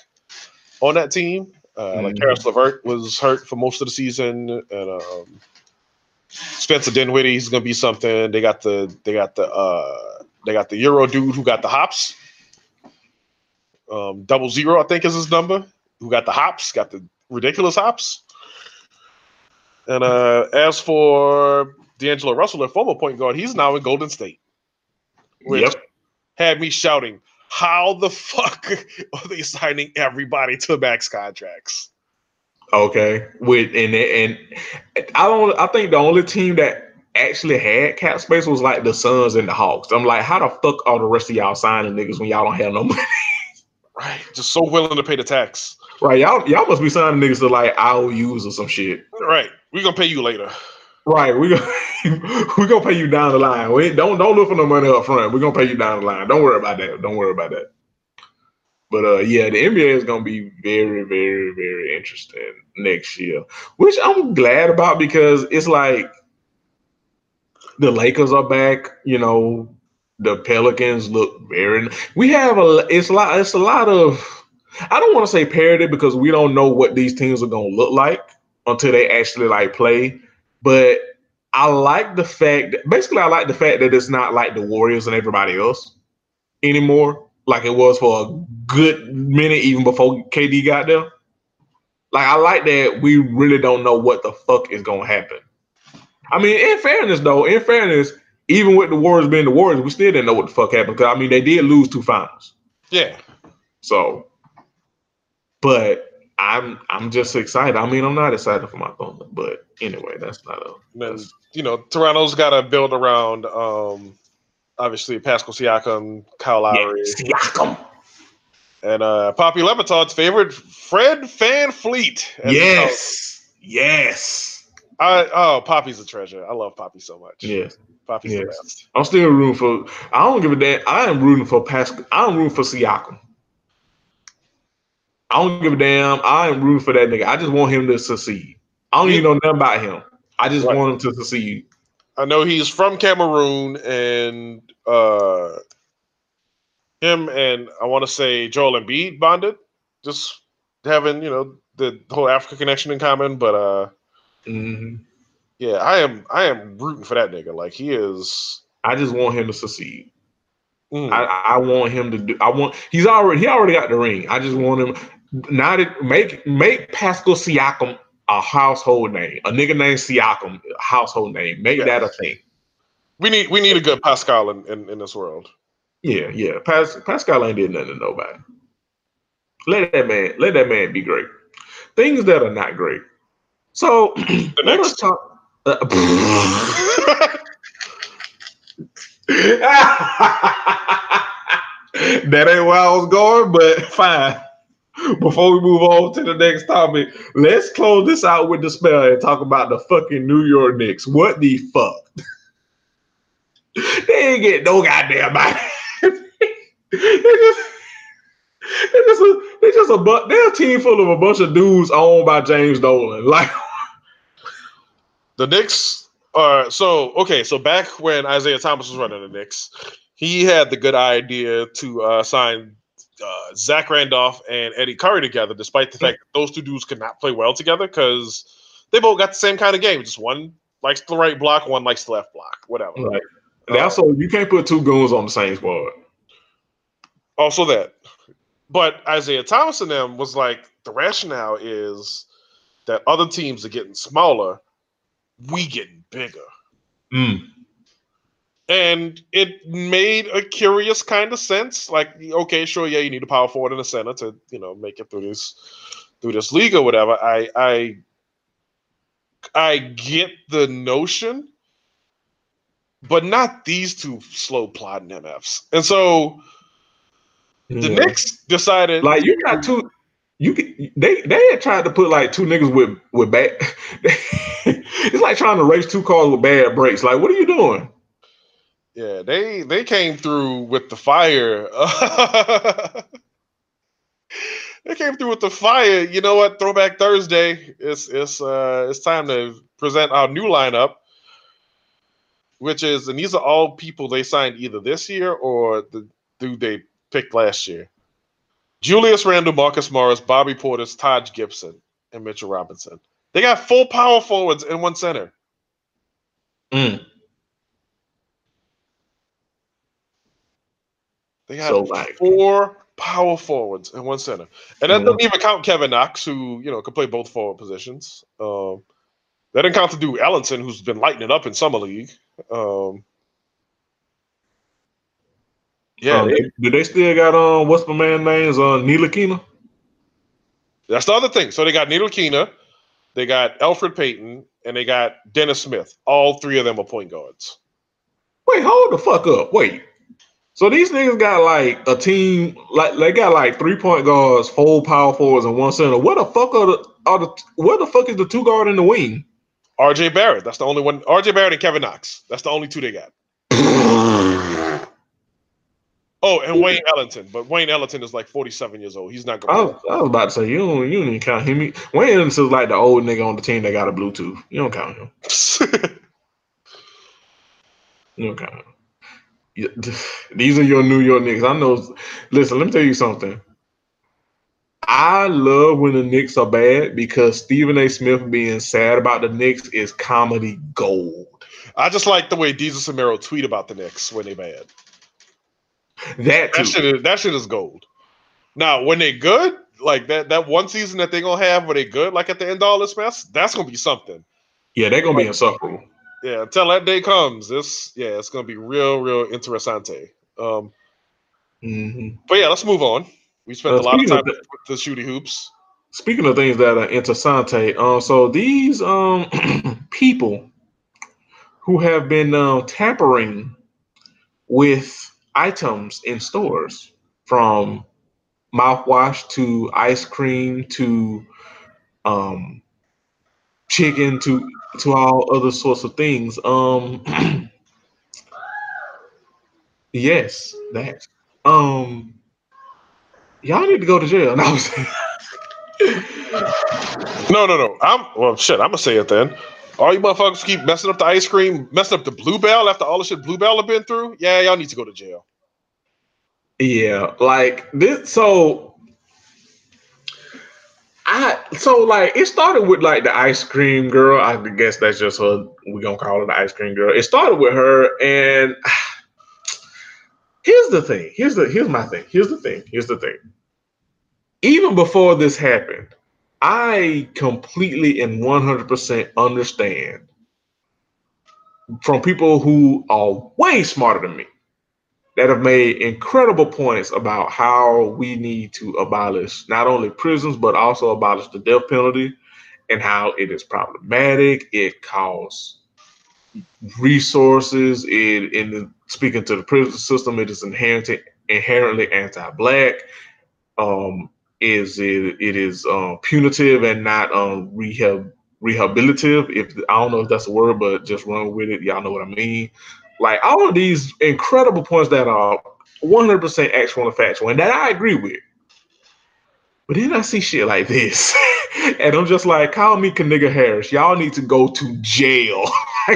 on that team. Uh, Like Mhm. Caris LeVert was hurt for most of the season, and um, Spencer Dinwiddie is gonna be something. They got the they got the uh, they got the Euro dude who got the hops. Um, double zero, I think, is his number. Who got the hops, got the ridiculous hops. And uh, as for D'Angelo Russell, their former point guard, he's now in Golden State, which Yep. had me shouting, "How the fuck are they signing everybody to max contracts?" Okay. With and and I don't I think the only team that actually had cap space was like the Suns and the Hawks. I'm like, how the fuck are the rest of y'all signing niggas when y'all don't have no money? Right, just so willing to pay the tax. Right. Y'all y'all must be signing niggas to like IOUs or some shit. Right, we're gonna pay you later. Right. We gonna we gonna pay you down the line. We don't don't look for no money up front. We're gonna pay you down the line. Don't worry about that. Don't worry about that. But uh yeah, the NBA is gonna be very, very, very interesting next year. Which I'm glad about because it's like the Lakers are back, you know, the Pelicans look very we have a it's a lot it's a lot of I don't want to say parity because we don't know what these teams are gonna look like until they actually like play. But I like the fact that basically I like the fact that it's not like the Warriors and everybody else anymore, like it was for a good minute even before KD got there. Like I like that we really don't know what the fuck is gonna happen. I mean, in fairness though, in fairness, even with the Warriors being the Warriors, we still didn't know what the fuck happened. Cause I mean they did lose two finals. Yeah, So but I'm I'm just excited. I mean, I'm not excited for my Thunder, but anyway, that's not a and then you know Toronto's got to build around um obviously Pascal Siakam, Kyle Lowry, Yeah, Siakam. and uh Poppy Leviton's favorite Fred VanVleet. as he's called. Yes. Yes. I oh Poppy's a treasure. I love Poppy so much. Yes. Poppy's the best. I'm still rooting for I don't give a damn. I am rooting for Pascal. I'm rooting for Siakam. I don't give a damn. I am rooting for that nigga. I just want him to succeed. I don't even know nothing about him. I just Right. want him to succeed. I know he's from Cameroon and uh him and I want to say Joel Embiid bonded, just having you know the whole Africa connection in common. But uh Mhm. yeah, I am I am rooting for that nigga. Like he is. I just want him to succeed. mm, I, I want him to do. I want. He's already. He already got the ring. I just want him. Not to make make Pascal Siakam a household name. A nigga named Siakam a household name. Make Yeah. that a thing. we need we need a good Pascal in, in, in this world. Yeah, yeah. Pas, Pascal ain't did nothing to nobody. Let that man. Let that man be great. Things that are not great. So let us next. talk. uh, that ain't where I was going, but fine. Before we move on to the next topic, let's close this out with the spell and talk about the fucking New York Knicks. What the fuck? they ain't get no goddamn money. they just, they just, a, they just a they're a team full of a bunch of dudes owned by James Dolan. Like, The Knicks are so okay. So back when Isaiah Thomas was running the Knicks, he had the good idea to uh, sign uh, Zach Randolph and Eddie Curry together, despite the fact that those two dudes could not play well together because they both got the same kind of game. Just one likes the right block, one likes the left block, whatever. Right. And also, you can't put two goons on the same squad. Also that. But Isaiah Thomas and them was like the rationale is that other teams are getting smaller, we getting bigger. Mm. And it made a curious kind of sense. Like, okay, sure, yeah, you need a power forward and a center to, you know, make it through this through this league or whatever. I I I get the notion, but not these two slow plodding MFs. And so the Yeah. Knicks decided Like you got two. You can, they they had tried to put like two niggas with with bad. it's like trying to race two cars with bad brakes. Like, what are you doing? Yeah, they they came through with the fire. they came through with the fire. You know what? Throwback Thursday. It's it's uh it's time to present our new lineup, which is and these are all people they signed either this year or the dude they picked last year. Julius Randle, Marcus Morris, Bobby Portis, Taj Gibson, and Mitchell Robinson. They got full power forwards and one center. Mm. They got So, four power forwards and one center, and that doesn't even count Kevin Knox, who you know can play both forward positions. Um, that didn't count to do Ellington, who's been lighting it up in summer league. Um, yeah, Um, they- do they still got um what's my man names on uh, Ntilikina? that's the other thing. So they got Ntilikina, they got Elfrid Payton, and they got Dennis Smith. All three of them are point guards. Wait, hold the fuck up. Wait. So these niggas got like a team, like they got like three point guards, four power forwards, and one center. What the fuck are the are the where the fuck is the two guard in the wing? RJ Barrett, that's the only one. RJ Barrett and Kevin Knox. That's the only two they got. Oh, and Wayne Ellington, but Wayne Ellington is like 47 years old. He's not I going was, I was about to say you don't you don't even count him. He- Wayne Ellington's like the old nigga on the team that got a Bluetooth. You don't count him. You don't count him. These are your New York niggas. I know. Listen, let me tell you something. I love when the Knicks are bad because Stephen A. Smith being sad about the Knicks is comedy gold. I just like the way Diesel Samero tweet about the Knicks when they bad. That That too. shit is that shit is gold. Now, when they good, like that that one season that they gonna have where they good, like at the end of all this mess, that's gonna be something. Yeah, they're gonna be insufferable. Yeah, until that day comes, this yeah, it's gonna be real, real interessante. Um, hmm but yeah, let's move on. We spent Uh, a lot of time of with the shooty hoops. Speaking of things that are interessante, um, so these um people who have been um, tampering with items in stores, from mouthwash to ice cream to um chicken to to all other sorts of things. Um, yes, that. Um, y'all need to go to jail. No, No, no, no. I'm well shit, I'm gonna say it then. All you motherfuckers keep messing up the ice cream, messing up the bluebell after all the shit bluebell have been through. Yeah, y'all need to go to jail. Yeah, like this. So I so like it started with like the ice cream girl. I guess that's just her. We're gonna call her the ice cream girl. It started with her, and here's the thing. Here's the here's my thing. Here's the thing. Here's the thing. Even before this happened, I completely and one hundred percent understand from people who are way smarter than me that have made incredible points about how we need to abolish not only prisons but also abolish the death penalty and how it is problematic. It costs resources. It in speaking to the prison system, it is inherently inherently anti-black. Um, is it it is um, punitive and not um, rehab rehabilitative. If I don't know if that's a word, but just run with it. Y'all know what I mean like all of these incredible points that are 100% actual and factual and that I agree with. But then I see shit like this, and I'm just like, call me Kaniga Harris. Y'all need to go to jail.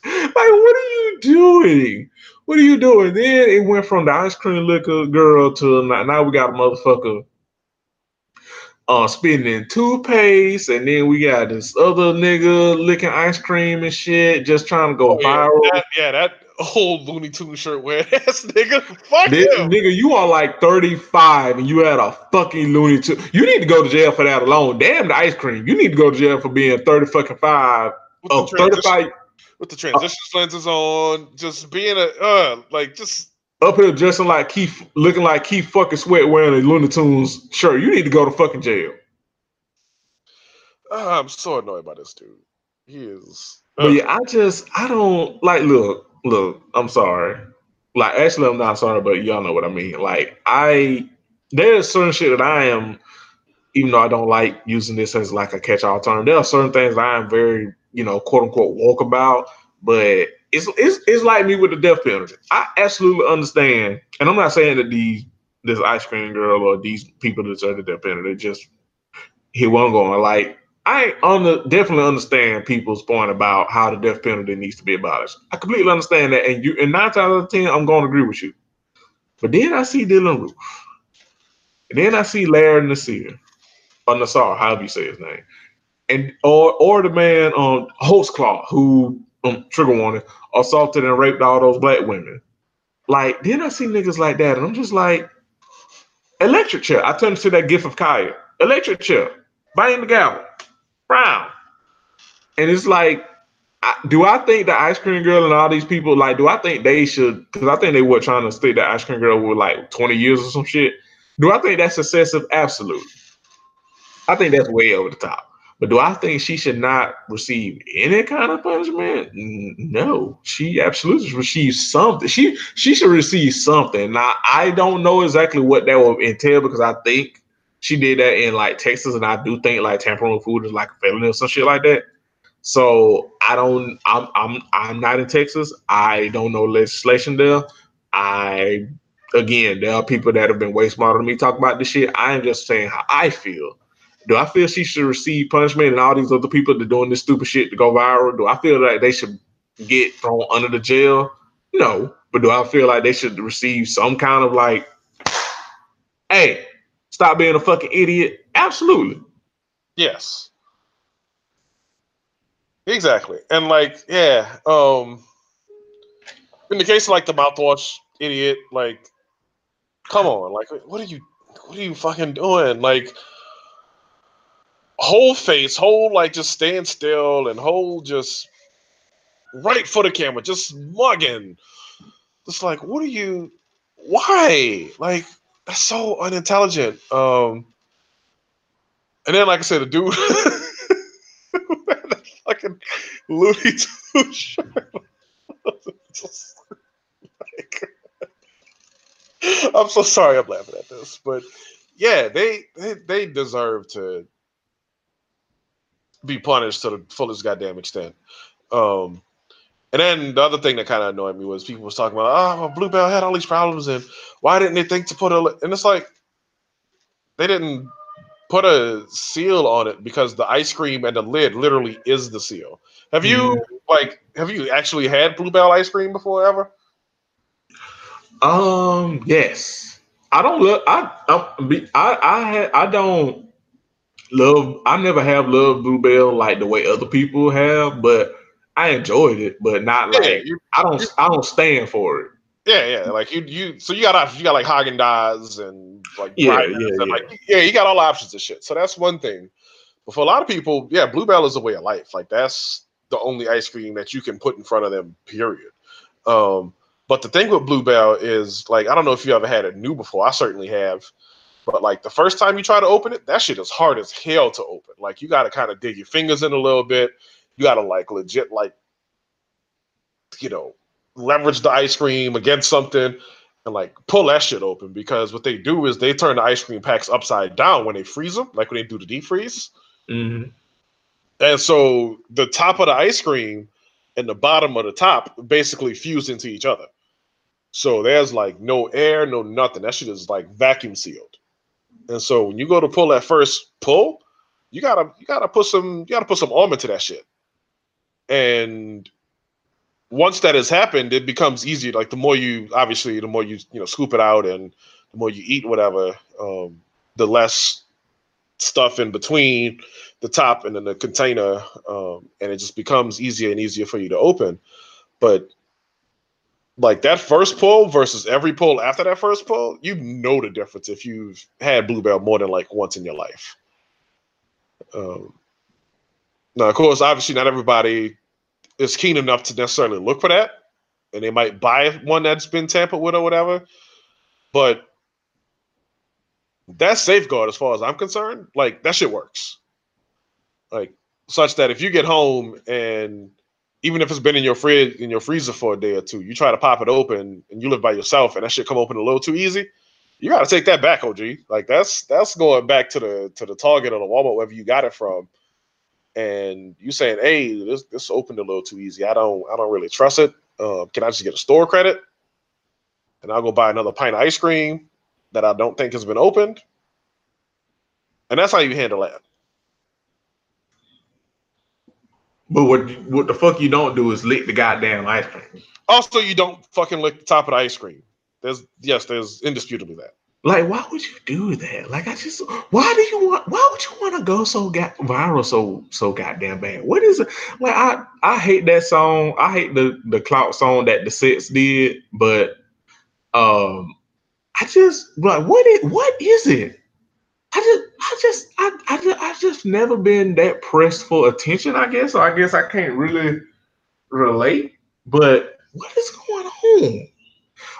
like, what are you doing? What are you doing? Then it went from the ice cream liquor girl to now, now we got a motherfucker uh spitting toothpaste, and then we got this other nigga licking ice cream and shit, just trying to go Oh, yeah, viral. that, yeah, that old Looney Tune shirt wearing ass nigga. Fuck This, him. nigga, you are like 35 and you had a fucking Looney Tune. You need to go to jail for that alone. Damn the ice cream. You need to go to jail for being 30 fucking five. With Oh, the transition, 35 with the transition lenses on, just being a uh, like just up here dressing like Keith, looking like Keith fucking Sweat wearing a Looney Tunes shirt. You need to go to fucking jail. uh, I'm so annoyed by this dude. He is. But yeah, I just, I don't like, look, look, I'm sorry. Like, actually, I'm not sorry, but y'all know what I mean. Like, I, there's certain shit that I am, even though I don't like using this as like a catch all term, there are certain things that I am very, you know, quote unquote, woke about. But it's, it's, it's like me with the death penalty. I absolutely understand. And I'm not saying that these, this ice cream girl or these people are the death penalty, just here one going. Like, I under, definitely understand people's point about how the death penalty needs to be abolished. I completely understand that, and you and nine times out of ten, I'm going to agree with you. But then I see Dylann Roof, and then I see Larry Nasir, or Nassar, however you say his name, and or or the man on um, Holtzclaw who um, trigger warning assaulted and raped all those black women. Like then I see niggas like that, and I'm just like, Electric chair. I turned to that gif of Kaya. Electric chair. Bang the gavel. Brown. And it's like, I, do I think the ice cream girl and all these people like? Do I think they should? Because I think they were trying to stick the ice cream girl with like twenty years or some shit. Do I think that's excessive? Absolutely. I think that's way over the top. But do I think she should not receive any kind of punishment? No, she absolutely receives something. She she should receive something. Now I don't know exactly what that will entail because I think she did that in like Texas, and I do think like tampering with food is like a felony or some shit like that. So I don't. I'm I'm I'm not in Texas. I don't know legislation there. I again, there are people that have been way smarter than me talk about this shit. I am just saying how I feel. Do I feel she should receive punishment and all these other people that are doing this stupid shit to go viral? Do I feel like they should get thrown under the jail? No. But do I feel like they should receive some kind of like, hey, stop being a fucking idiot? Absolutely. Yes. Exactly. And like, yeah, um in the case of like the mouthwash idiot, like, come on, like what are you what are you fucking doing? Like whole face, whole like just stand still and whole just right for the camera, just mugging. Just like, what are you? Why? Like, that's so unintelligent. Um, and then, like I said, the dude, that fucking Looney Tunes shirt. Just like, I'm so sorry, I'm laughing at this, but yeah, they they, they deserve to be punished to the fullest goddamn extent. Um, and then the other thing that kind of annoyed me was people was talking about, oh, well, Bluebell had all these problems, and why didn't they think to put a? And it's like they didn't put a seal on it because the ice cream and the lid literally is the seal. Have you mm. like have you actually had Bluebell ice cream before ever? Um, yes. I don't look. I I I I, had, I don't love. I never have loved Bluebell like the way other people have, but I enjoyed it, but not like yeah, you, I don't. I don't stand for it. Yeah, yeah. Like you, you. So you got options, you got like Haagen Dazs and like yeah, yeah, and yeah. like yeah, you got all options of shit. So that's one thing. But for a lot of people, yeah, Bluebell is a way of life. Like that's the only ice cream that you can put in front of them. Period. Um, but the thing with Bluebell is like I don't know if you ever had it new before. I certainly have. But like the first time you try to open it, that shit is hard as hell to open. Like you got to kind of dig your fingers in a little bit. You got to like legit like you know leverage the ice cream against something and like pull that shit open because what they do is they turn the ice cream packs upside down when they freeze them, like when they do the defreeze. Mm-hmm. And so the top of the ice cream and the bottom of the top basically fuse into each other. So there's like no air, no nothing. That shit is like vacuum sealed. And so when you go to pull that first pull, you gotta you gotta put some you gotta put some arm into that shit. And once that has happened, it becomes easier. Like the more you obviously, the more you you know scoop it out, and the more you eat whatever, um, the less stuff in between the top and then the container, um, and it just becomes easier and easier for you to open. But like that first pull versus every pull after that first pull, you know the difference if you've had Bluebell more than like once in your life. Um, now, of course, obviously, not everybody is keen enough to necessarily look for that, and they might buy one that's been tampered with or whatever. But that safeguard, as far as I'm concerned, like that shit works. Like such that if you get home and even if it's been in your fridge in your freezer for a day or two, you try to pop it open and you live by yourself and that shit come open a little too easy, you gotta take that back, OG. Like that's that's going back to the to the Target or the Walmart, wherever you got it from. And you saying, hey, this this opened a little too easy. I don't I don't really trust it. Uh, can I just get a store credit? And I'll go buy another pint of ice cream that I don't think has been opened. And that's how you handle that. But what what the fuck you don't do is lick the goddamn ice cream. Also, you don't fucking lick the top of the ice cream. There's yes, there's indisputably that. Like, why would you do that? Like, I just why do you want? Why would you want to go so got viral so so goddamn bad? What is it? Like, I I hate that song. I hate the the clout song that the sets did, but um, I just like what it what is it? I just I just I I just I just never been that pressed for attention, I guess. So I guess I can't really relate. But what is going on?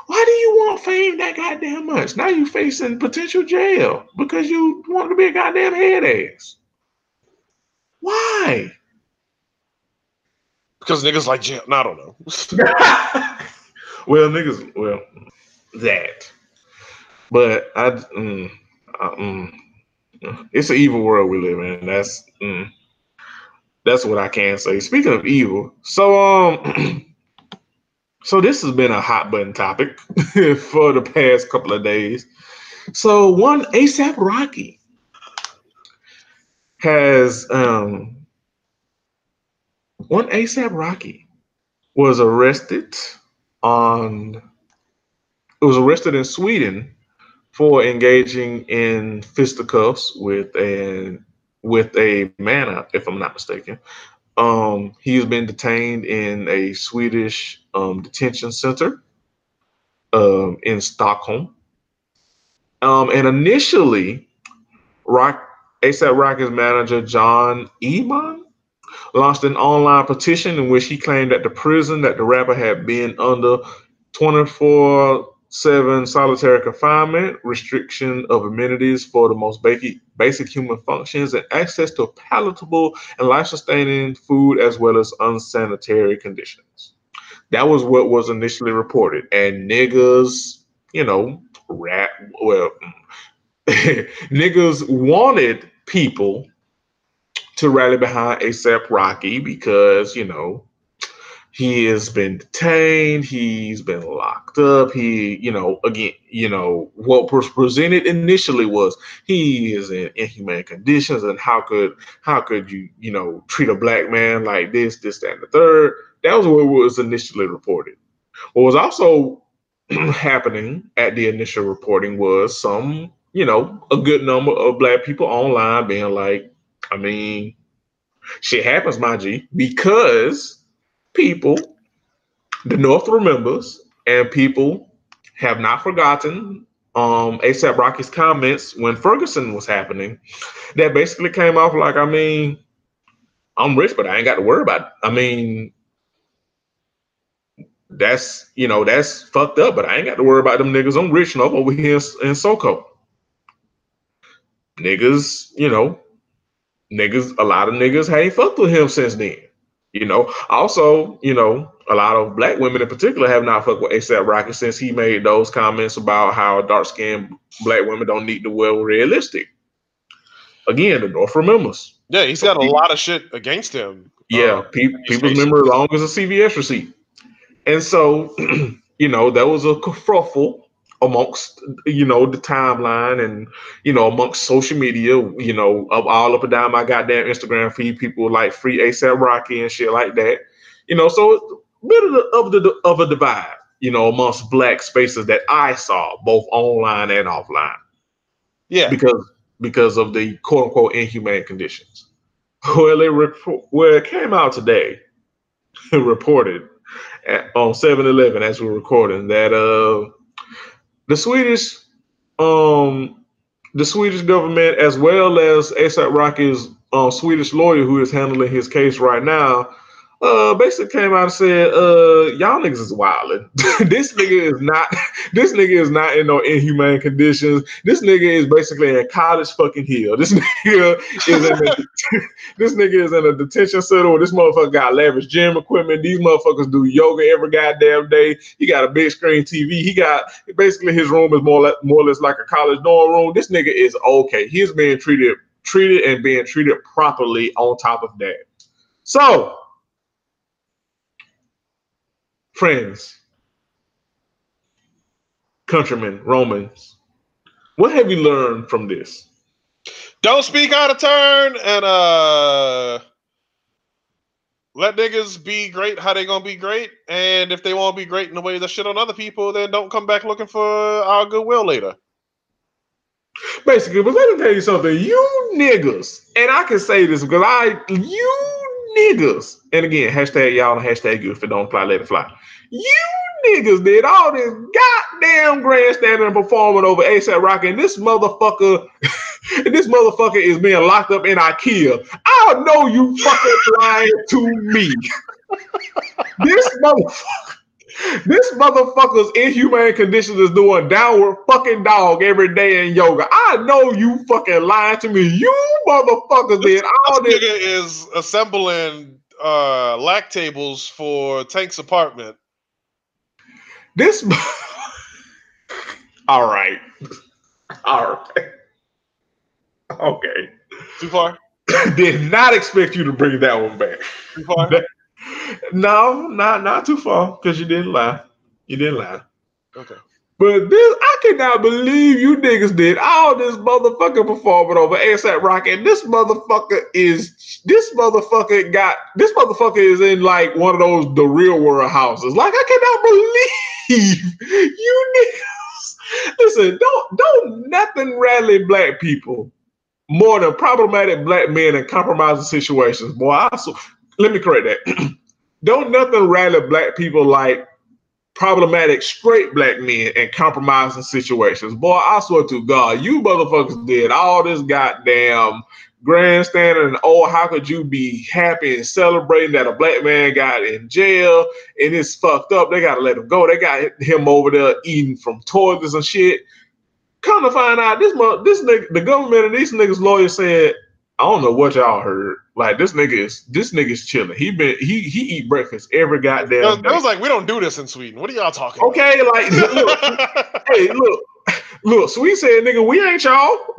Why do you want fame that goddamn much? Now you facing potential jail because you want to be a goddamn head ass. Why? Because niggas like jail. No, I don't know. well, niggas, well, that. But I, mm, I mm, it's an evil world we live in. That's mm, that's what I can say. Speaking of evil, so um, so this has been a hot button topic for the past couple of days. So one ASAP Rocky has um one ASAP Rocky was arrested on it was arrested in Sweden for engaging in fisticuffs with a with a man, if I'm not mistaken. Um, he's been detained in a Swedish um, detention center um, in Stockholm. Um, and initially, Rock ASAP Rocky's manager John Eman launched an online petition in which he claimed that the prison that the rapper had been under 24 Seven, solitary confinement, restriction of amenities for the most basic, human functions, and access to palatable and life sustaining food as well as unsanitary conditions. That was what was initially reported. And niggas, you know, rap, well, niggas wanted people to rally behind ASAP Rocky because, you know, he has been detained. He's been locked up. He you know again you know what was presented initially was he is in inhumane conditions and how could how could you you know treat a black man like this this that and the third? That was what was initially reported. What was also happening at the initial reporting was some you know a good number of black people online being like i mean shit happens my g because people, the North remembers, and people have not forgotten um ASAP Rocky's comments when Ferguson was happening. That basically came off like, I mean, I'm rich, but I ain't got to worry about it. I mean, that's you know that's fucked up, but I ain't got to worry about them niggas. I'm rich enough over here in, in SoCo. Niggas, you know, niggas, a lot of niggas ain't fucked with him since then. You know, also, you know, a lot of black women in particular have not fucked with ASAP Rocky since he made those comments about how dark skinned black women don't need to wear realistic. Again, the North remembers. Yeah, he's got a lot of shit against him. Yeah, uh, pe- people remember as long as a CVS receipt. And so, you know, that was a kerfuffle amongst you know the timeline and you know amongst social media you know of all up and down my goddamn instagram feed people like free asap rocky and shit like that. You know so it's a bit of, the, of the of a divide you know amongst black spaces that i saw both online and offline. Yeah. Because because of the quote unquote inhumane conditions. Well it rep- well it came out today. Reported at, on 7-eleven as we're recording that uh the Swedish, um, the Swedish government, as well as ASAP Rocky's uh, Swedish lawyer who is handling his case right now, uh basically came out and said, uh, y'all niggas is wilding. this nigga is not this nigga is not in no inhumane conditions. This nigga is basically in college fucking hill. This nigga is in a, this nigga is in a detention center where this motherfucker got lavish gym equipment. These motherfuckers do yoga every goddamn day. He got a big screen TV. He got basically his room is more, like, more or less like a college dorm room. This nigga is okay. He's being treated treated and being treated properly on top of that. So friends, countrymen, Romans, what have you learned from this? Don't speak out of turn and uh let niggas be great how they gonna be great. And if they want to be great in the way that shit on other people, then don't come back looking for our goodwill later. Basically, but let me tell you something. You niggas, and I can say this because I you niggas, and again, hashtag y'all and hashtag you if it don't apply, let it fly. You niggas did all this goddamn grandstanding and performing over ASAP Rocky, and this motherfucker, and this motherfucker is being locked up in IKEA. I don't know you fucking lying to me. this motherfucker. This motherfucker's inhumane conditions is doing downward fucking dog every day in yoga. I know you fucking lying to me. You motherfuckers did all This this. nigga is assembling uh lac tables for Tank's apartment. This. all right. All right. Okay. Too far? Did not expect you to bring that one back. Too far? No, not not too far because you didn't lie. You didn't lie. Okay. But this, I cannot believe you niggas did all this motherfucking performing over ASAP Rocky. And this motherfucker is, this motherfucker got, this motherfucker is in like one of those the real world houses. Like I cannot believe you niggas. Listen, don't don't nothing rally black people more than problematic black men in compromising situations. Boy, I so, let me correct that. don't nothing rally black people like problematic straight black men in compromising situations. Boy, I swear to God, you motherfuckers did all this goddamn grandstanding and oh, how could you be happy and celebrating that a black man got in jail and it's fucked up? They gotta let him go. They got him over there eating from toilets and shit. Come to find out, this month, this nigga, the government and these niggas lawyers said, I don't know what y'all heard. Like this nigga is this nigga's chilling. He been he he eat breakfast every goddamn It was, day. it was like we don't do this in Sweden. What are y'all talking Okay, like look, hey, look, look, sweet said, nigga, we ain't y'all.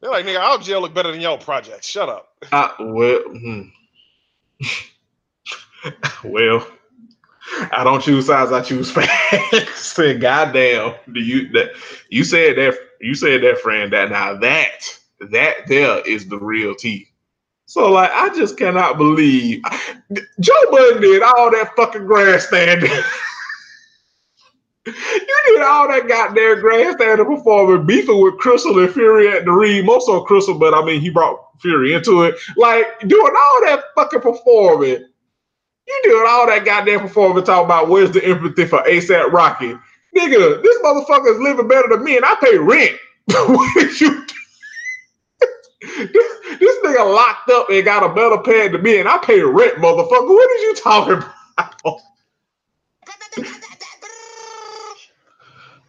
They're like, nigga, our jail look better than y'all projects. Shut up. I, well, hmm. well, I don't choose sides, I choose facts. Said, goddamn, do you that you said that you said that friend that now that that there is the real tea. So like, I just cannot believe Joe Budden did all that fucking grandstanding. You did all that goddamn grandstanding performing, beefing with Crystal and Fury at the ring. Most so Crystal, but I mean, he brought Fury into it. Like, doing all that fucking performing. You doing all that goddamn performing, talking about where's the empathy for ASAP Rocky. Nigga, this motherfucker is living better than me and I pay rent. what did you do? This, this nigga locked up and got a better pad than me and I pay rent, motherfucker. What are you talking about?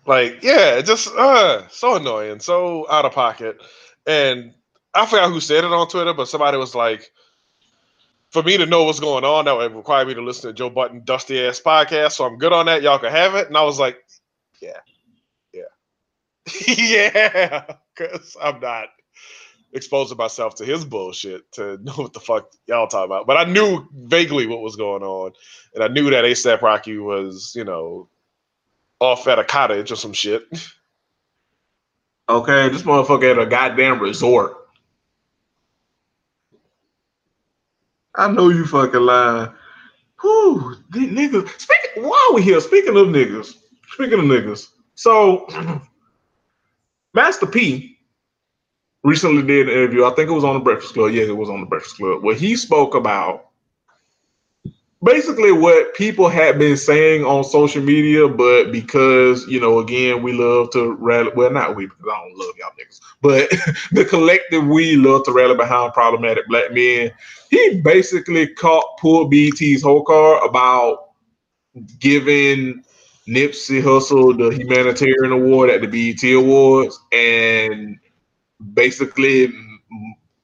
Like, yeah, just uh so annoying, so out of pocket. And I forgot who said it on Twitter, but somebody was like, for me to know what's going on, that would require me to listen to Joe Budden dusty ass podcast. So I'm good on that. Y'all can have it. And I was like, yeah, yeah, yeah, because I'm not exposing myself to his bullshit to know what the fuck y'all talking about. But I knew vaguely what was going on, and I knew that ASAP Rocky was, you know, off at a cottage or some shit. Okay, this motherfucker at a goddamn resort. I know you fucking lying. Whew, these niggas. Speaking, why are we here? Speaking of niggas. Speaking of niggas. So, Master P recently did an interview. I think it was on the Breakfast Club. Yeah, it was on the Breakfast Club, where he spoke about basically what people had been saying on social media, but because you know, again, we love to rally. Well, not we because I don't love y'all niggas, but the collective we love to rally behind problematic black men. He basically caught pulled BT's whole car about giving Nipsey Hussle the humanitarian award at the BET Awards and basically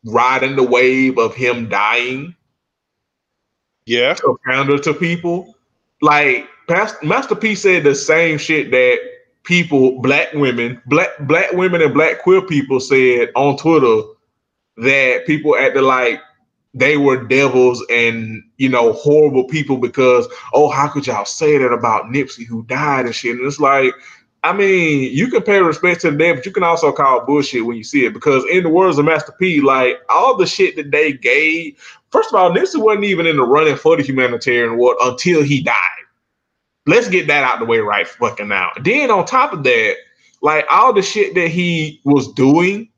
riding the wave of him dying Yeah. to pander to people. Like Past- Master P said the same shit that people, black women, black black women and black queer people said on Twitter that people acted like they were devils and you know horrible people because oh how could y'all say that about Nipsey who died and shit and it's like I mean you can pay respect to them but you can also call bullshit when you see it because in the words of Master P like all the shit that they gave first of all Nipsey wasn't even in the running for the humanitarian award until he died let's get that out the way right fucking now then on top of that like all the shit that he was doing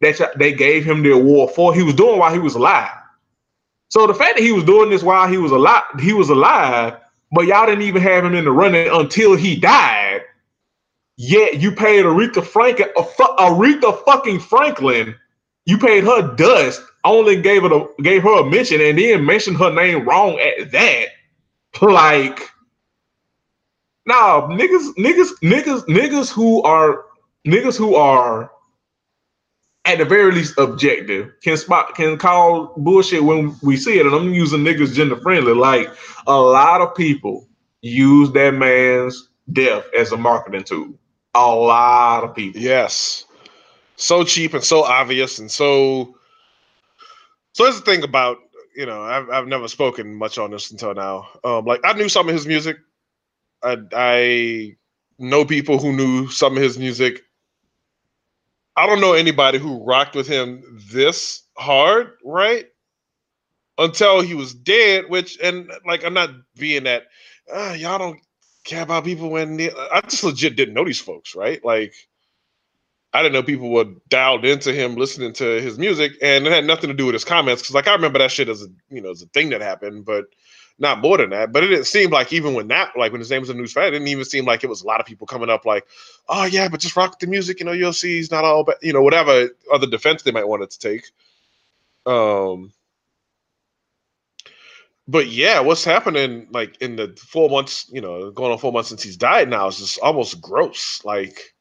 that they gave him the award for he was doing while he was alive so the fact that he was doing this while he was alive, he was alive, but y'all didn't even have him in the running until he died. Yet you paid Aretha Franklin, Aretha fucking Franklin, you paid her dust, only gave it a gave her a mention, and then mentioned her name wrong at that. Like, nah, niggas, niggas, niggas, niggas who are niggas who are at the very least objective can spot can call bullshit when we see it. And I'm using niggas gender friendly. Like a lot of people use that man's death as a marketing tool. A lot of people. Yes. So cheap and so obvious and so so that's the thing about you know I've I've never spoken much on this until now. Um, like I knew some of his music. I I know people who knew some of his music. I don't know anybody who rocked with him this hard, right? Until he was dead, which and like I'm not being that uh, y'all don't care about people when I just legit didn't know these folks, right? Like I didn't know people were dialed into him listening to his music, and it had nothing to do with his comments. Because like I remember that shit as a you know as a thing that happened, but not more than that. But it didn't seem like even when that like when his name was in the news, it didn't even seem like it was a lot of people coming up like, oh yeah, but just rock the music. You know, you'll see he's not all, but you know whatever other defense they might want it to take. Um. But yeah, what's happening like in the four months, you know, going on four months since he's died now is just almost gross. Like,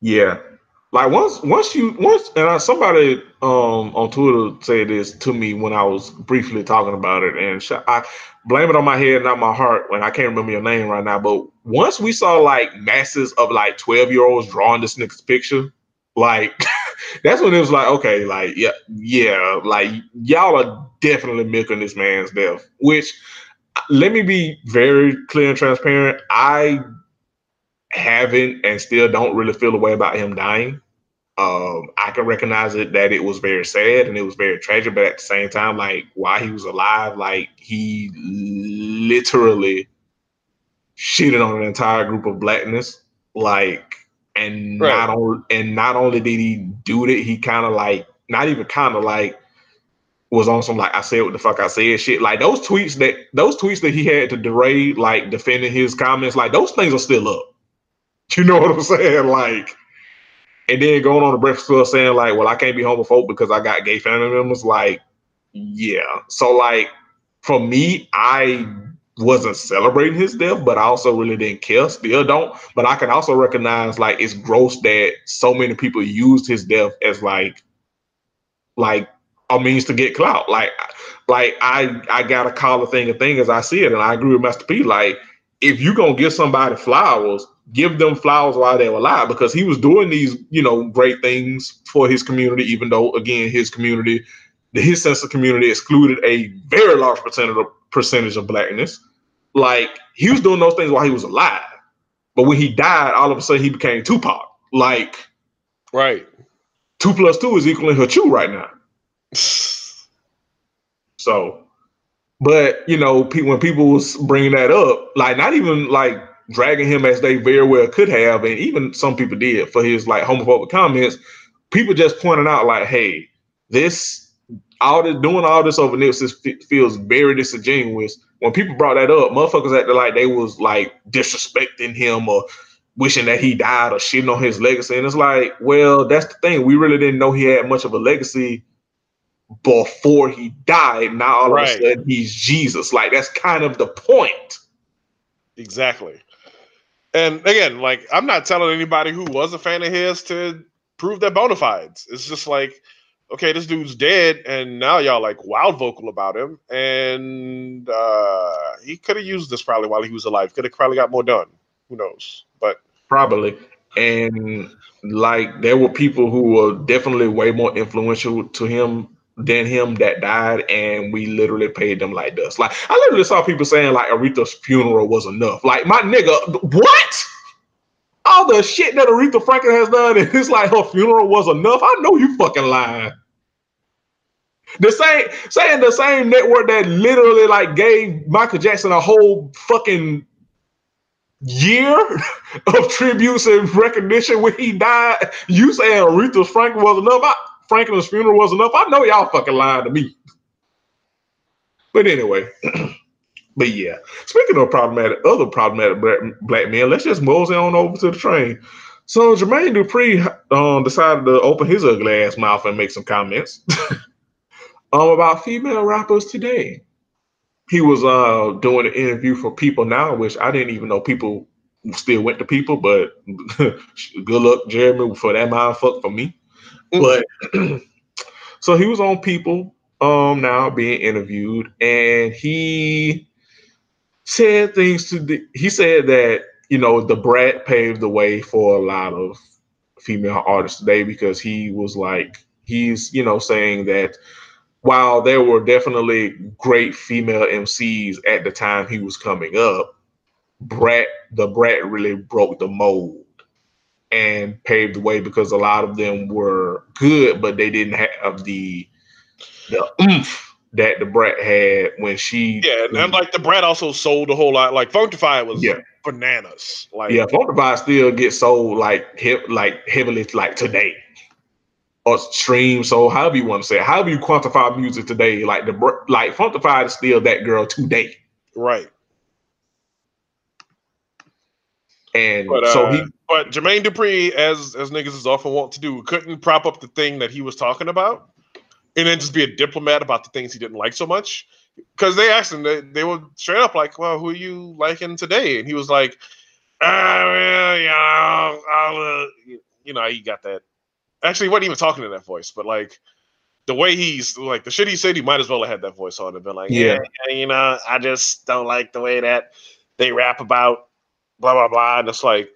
yeah, like once once you once and I, somebody um on Twitter said this to me when I was briefly talking about it, and I blame it on my head, not my heart. When I can't remember your name right now, but once we saw like masses of like twelve year olds drawing this nigga's picture, like that's when it was like, okay, like yeah, yeah, like y'all are definitely milking this man's death. Which let me be very clear and transparent. I haven't and still don't really feel the way about him dying. Um, I can recognize it that it was very sad and it was very tragic, but at the same time, like while he was alive, like he literally shitted on an entire group of blackness, like, and right. not only and not only did he do it, he kind of like not even kind of like was on some like I said what the fuck I said shit. Like those tweets that those tweets that he had to derade, like defending his comments, like those things are still up. You know what I'm saying? Like and then going on the Breakfast Club saying like, "Well, I can't be homophobic because I got gay family members." Like, yeah. So like, for me, I wasn't celebrating his death, but I also really didn't care. Still don't. But I can also recognize like it's gross that so many people used his death as like, like a means to get clout. Like, like I I gotta call a thing a thing as I see it, and I agree with Master P. Like, if you gonna give somebody flowers give them flowers while they were alive because he was doing these, you know, great things for his community, even though again his community, his sense of community excluded a very large percentage of percentage of blackness. Like he was doing those things while he was alive. But when he died, all of a sudden he became Tupac. Like right. Two plus two is equaling her two right now. so, but you know, when people was bringing that up, like not even like dragging him as they very well could have, and even some people did for his like homophobic comments. People just pointed out like, hey, this all this doing all this over this feels very disingenuous. When people brought that up, motherfuckers acted like they was like disrespecting him or wishing that he died or shitting on his legacy. And it's like, well, that's the thing. We really didn't know he had much of a legacy before he died. Now all right. of a sudden he's Jesus. Like that's kind of the point. Exactly. And again, like I'm not telling anybody who was a fan of his to prove their bona fides. It's just like, okay, this dude's dead, and now y'all like wild vocal about him, and uh, he could have used this probably while he was alive. Could have probably got more done. Who knows? But probably. And like there were people who were definitely way more influential to him than him that died, and we literally paid them like dust. Like I literally saw people saying like Aretha's funeral was enough. Like my nigga, what? All the shit that Aretha Franklin has done, and it's like her funeral was enough. I know you fucking lying. The same saying the same network that literally like gave Michael Jackson a whole fucking year of tributes and recognition when he died. You saying Aretha Franklin was enough? I, Franklin's funeral was enough. I know y'all fucking lying to me. But anyway, But yeah, speaking of problematic, other problematic black, black men, let's just mosey on over to the train. So Jermaine Dupri um, decided to open his ugly ass mouth and make some comments um, about female rappers today. He was uh, doing an interview for People Now, which I didn't even know people still went to People, but good luck, Jeremy, for that mind fuck for me. But so he was on People um, now being interviewed, and he said things to the, he said that you know Da Brat paved the way for a lot of female artists today because he was like he's you know saying that while there were definitely great female MCs at the time he was coming up, Brat Da Brat really broke the mold and paved the way because a lot of them were good, but they didn't have the the oomph that Da Brat had when she Yeah, and, and like Da Brat also sold a whole lot. Like Funkdafied was Yeah. bananas. Like yeah, Funkdafied still gets sold like hip like heavily like today. Or stream, so however you want to say it, however you quantify music today, like the like Funkdafied is still that girl today. right. And But so uh, he but Jermaine Dupri, as as niggas is often want to do, couldn't prop up the thing that he was talking about, and then just be a diplomat about the things he didn't like so much. Because they asked him, they, they were straight up like, "Well, who are you liking today?" And he was like, "Ah, well, you know, I'll, uh," you know, he got that. Actually, he wasn't even talking in that voice, but like the way he's like the shit he said, he might as well have had that voice on and been like, Yeah. yeah, yeah, you know, I just don't like the way that they rap about blah blah blah. And it's like,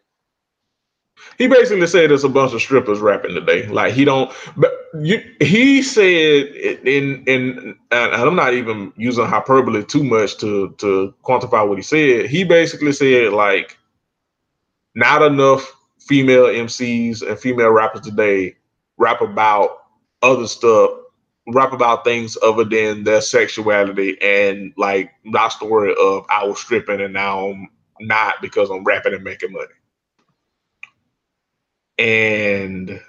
he basically said there's a bunch of strippers rapping today. Like he don't, but you, he said in in and I'm not even using hyperbole too much to to quantify what he said. He basically said like not enough female MCs and female rappers today rap about other stuff, rap about things other than their sexuality and like not story of I was stripping and now I'm not because I'm rapping and making money. And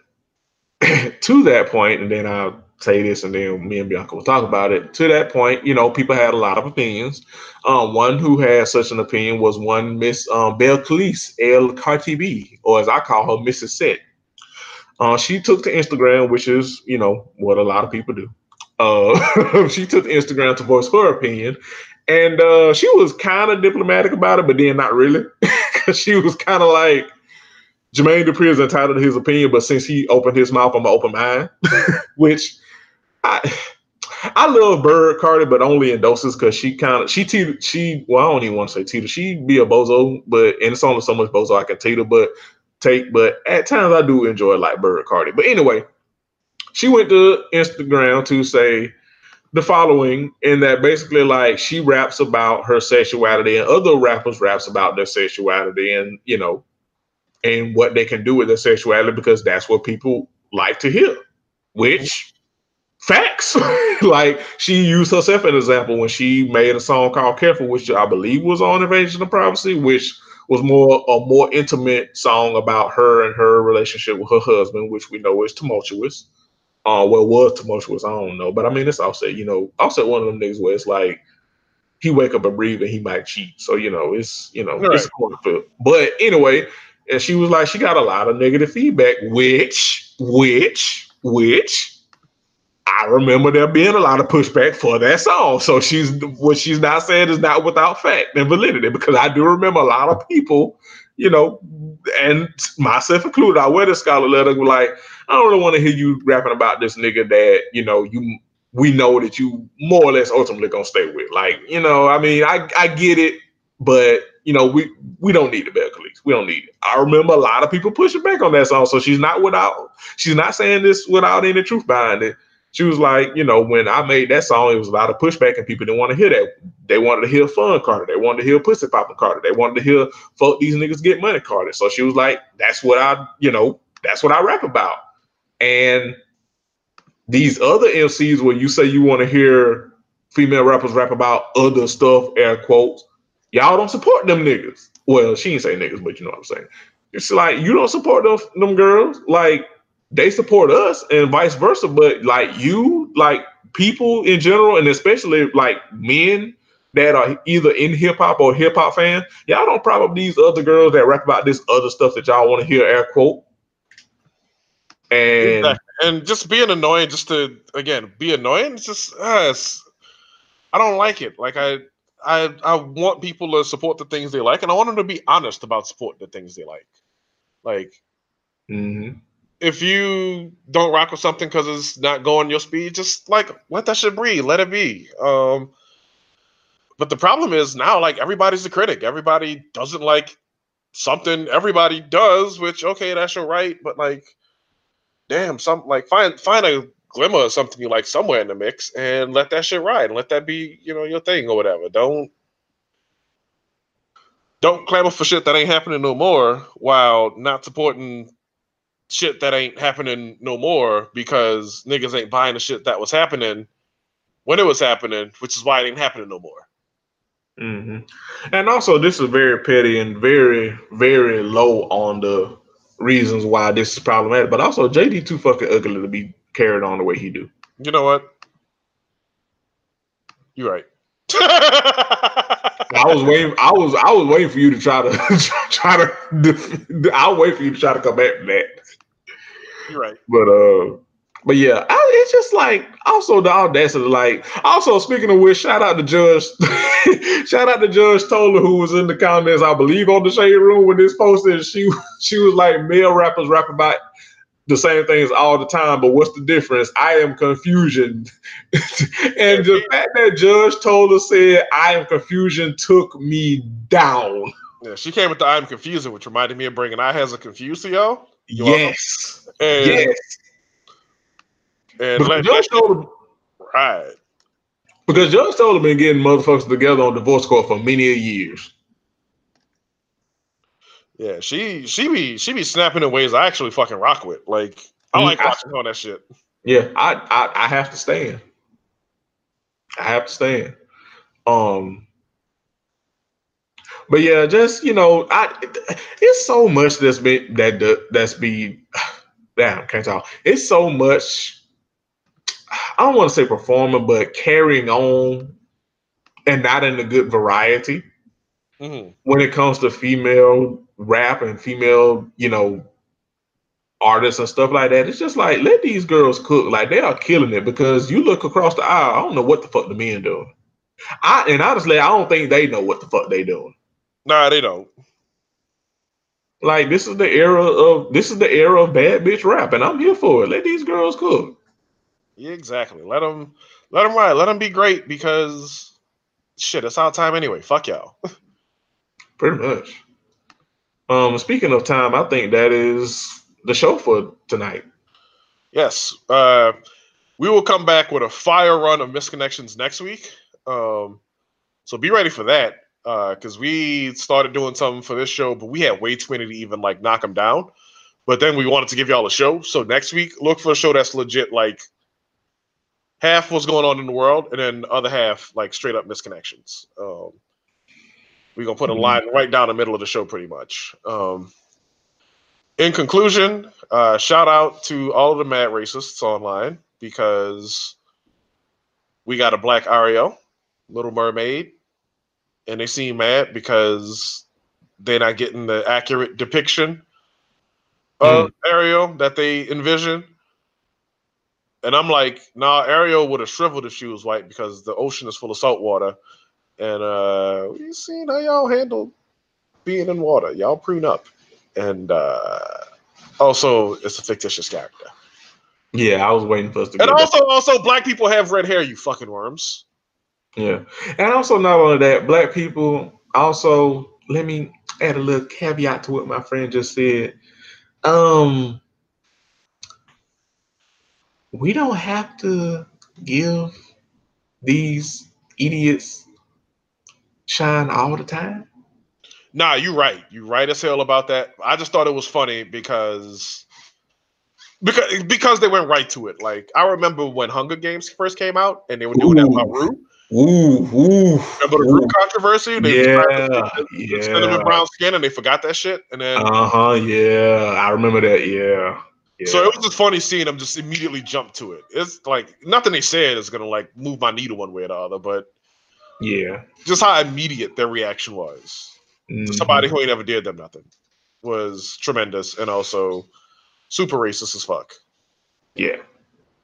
to that point, and then I'll say this, and then me and Bianca will talk about it. To that point, you know, people had a lot of opinions. Um, one who had such an opinion was one Miss um, Belcalis, El Cartibi, or as I call her, Mrs. Set. Uh, she took to Instagram, which is, you know, what a lot of people do. Uh, she took to Instagram to voice her opinion, and uh, she was kind of diplomatic about it, but then not really, because she was kind of like, Jermaine Dupri is entitled to his opinion, but since he opened his mouth, I'm gonna open mine. Which I I love Bird Carter, but only in doses because she kind of she teeter she well I don't even want to say teeter. She be a bozo, but and it's only so much bozo I can teeter, but take. But at times I do enjoy like Bird Carter. But anyway, she went to Instagram to say the following in that basically like she raps about her sexuality and other rappers raps about their sexuality and you know and what they can do with their sexuality because that's what people like to hear which facts. Like she used herself as an example when she made a song called careful which i believe was on invasion of privacy which was more a more intimate song about her and her relationship with her husband which we know is tumultuous. Uh well was tumultuous i don't know but i mean it's offset you know offset one of them niggas where it's like he wake up and breathe and he might cheat. So you know it's you know it's a corner flip but anyway and she was like she got a lot of negative feedback which which which i remember there being a lot of pushback for that song. So she's what she's not saying is not without fact and validity because i do remember a lot of people you know and myself included i wear the scholar letter like i don't really want to hear you rapping about this nigga that you know you we know that you more or less ultimately gonna stay with. Like you know i mean i i get it but you know, we we don't need the Belcalis. We don't need it. I remember a lot of people pushing back on that song. So she's not without she's not saying this without any truth behind it. She was like, you know, when I made that song, it was a lot of pushback and people didn't want to hear that. They wanted to hear fun Cardi. They wanted to hear pussy popping Cardi. They wanted to hear fuck these niggas get money Cardi. So she was like, that's what I, you know, that's what I rap about. And these other MCs where you say you want to hear female rappers rap about other stuff, air quotes, y'all don't support them niggas. Well, she didn't say niggas, but you know what I'm saying. It's like you don't support those them girls. Like they support us and vice versa. But like you, like people in general, and especially like men that are either in hip hop or hip hop fans, y'all don't up these other girls that rap about this other stuff that y'all want to hear air quote. And Exactly. and just being annoying, just to again be annoying. It's just uh, it's, I don't like it. Like I, I, I want people to support the things they like, and I want them to be honest about supporting the things they like. Like Mhm. if you don't rock with something because it's not going your speed, just like let that shit breathe, let it be. Um, but the problem is now, like everybody's a critic. Everybody doesn't like something. Everybody does, which okay, that's your right. But like, damn, some like find find a glimmer of something you like somewhere in the mix and let that shit ride and let that be you know your thing or whatever. Don't don't clamor for shit that ain't happening no more while not supporting shit that ain't happening no more because niggas ain't buying the shit that was happening when it was happening, which is why it ain't happening no more. hmm And also, this is very petty and very, very low on the reasons why this is problematic. But also, JD too fucking ugly to be carried on the way he do. You know what? You're right. I was waiting. I was. I was waiting for you to try to try to. I'll wait for you to try to come back from that. You're right. But uh, but yeah, I, it's just like also the audacity. Like also speaking of which, shout out to Judge, shout out to Judge Toler who was in the comments, I believe, on the shade room when this posted. She she was like, male rappers rap about the same things all the time, but what's the difference? I am confusion, and the fact that Judge Toler said I am confusion took me down. Yeah, she came with the I'm confusing, which reminded me of bringing I has a Confusio. You. Yes, And, yes. and let, Judge Toler right. Because Judge Toler been getting motherfuckers together on divorce court for many years. Yeah, she she be she be snapping in ways I actually fucking rock with. Like I Mm, like I- watching all that shit. Yeah, I, I I have to stand. I have to stand. Um but yeah, just you know, I it's so much that's been that that- that's be damn, can't talk. It's so much I don't want to say performing, but carrying on and not in a good variety. Mhm. when it comes to female rap and female, you know, artists and stuff like that, it's just like let these girls cook. Like they are killing it because you look across the aisle, I don't know what the fuck the men doing. I and honestly, I don't think they know what the fuck they doing. Nah, they don't. Like this is the era of this is the era of bad bitch rap, and I'm here for it. Let these girls cook. Yeah, exactly. Let them let them ride. Let them be great because shit, it's our time anyway. Fuck y'all. Pretty much. Um, speaking of time, I think that is the show for tonight. Yes. Uh, we will come back with a fire run of misconnections next week. Um, so be ready for that. Because we started doing something for this show, but we had way too many to even like knock them down. But then we wanted to give y'all a show. So next week, look for a show that's legit like half what's going on in the world, and then the other half like straight up misconnections. Um, we're gonna put a Mhm. line right down the middle of the show, pretty much. Um, in conclusion, uh, shout out to all of the mad racists online because we got a black Ariel, Little Mermaid, and they seem mad because they're not getting the accurate depiction of Ariel that they envision. And I'm like, nah, Ariel would have shriveled if she was white because the ocean is full of salt water. And uh we seen how y'all handle being in water. Y'all prune up. And uh also it's a fictitious character. Yeah, I was waiting for us to And get that. also also black people have red hair, you fucking worms. Yeah. And also not only that, black people also let me add a little caveat to what my friend just said. Um we don't have to give these idiots shine all the time. Nah, you're right. You right as hell about that. I just thought it was funny because because because they went right to it. Like I remember when Hunger Games first came out and they were doing that about Rue. Ooh, ooh. Remember the Rue controversy? They Yeah, yeah. cinnamon yeah. brown skin and they forgot that shit. And then Uh-huh, yeah. I remember that, yeah. yeah. so it was just funny seeing them just immediately jump to it. It's like nothing they said is gonna like move my needle one way or the other, but Yeah. Just how immediate their reaction was. Mhm. To somebody who ain't ever did them nothing was tremendous and also super racist as fuck. Yeah,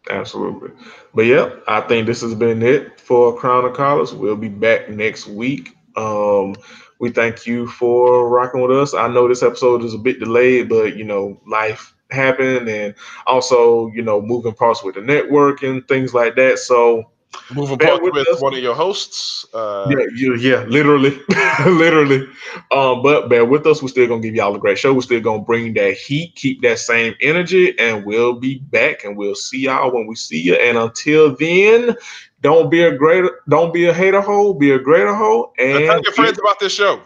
absolutely. But yeah, I think this has been it for Crown and Collards. We'll be back next week. Um, we thank you for rocking with us. I know this episode is a bit delayed, but you know, life happened and also, you know, moving parts with the network and things like that. So Moving Bear part with with us. one of your hosts. Uh, yeah, yeah, yeah, literally, literally. Um, but bear with us. We're still gonna give y'all a great show. We're still gonna bring that heat, keep that same energy, and we'll be back. And we'll see y'all when we see you. And until then, don't be a greater, don't be a hater hole, be a greater hole. and And tell your friends about this show.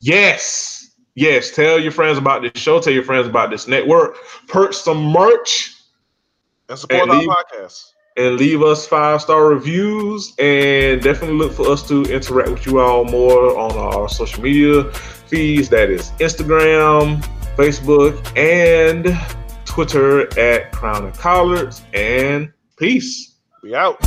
yes, yes, tell your friends about this show. Tell your friends about this network. Purchase some merch And support And our leave- podcast. And leave us five star reviews and definitely look for us to interact with you all more on our social media feeds that is instagram facebook and twitter at crown and collards and peace We out.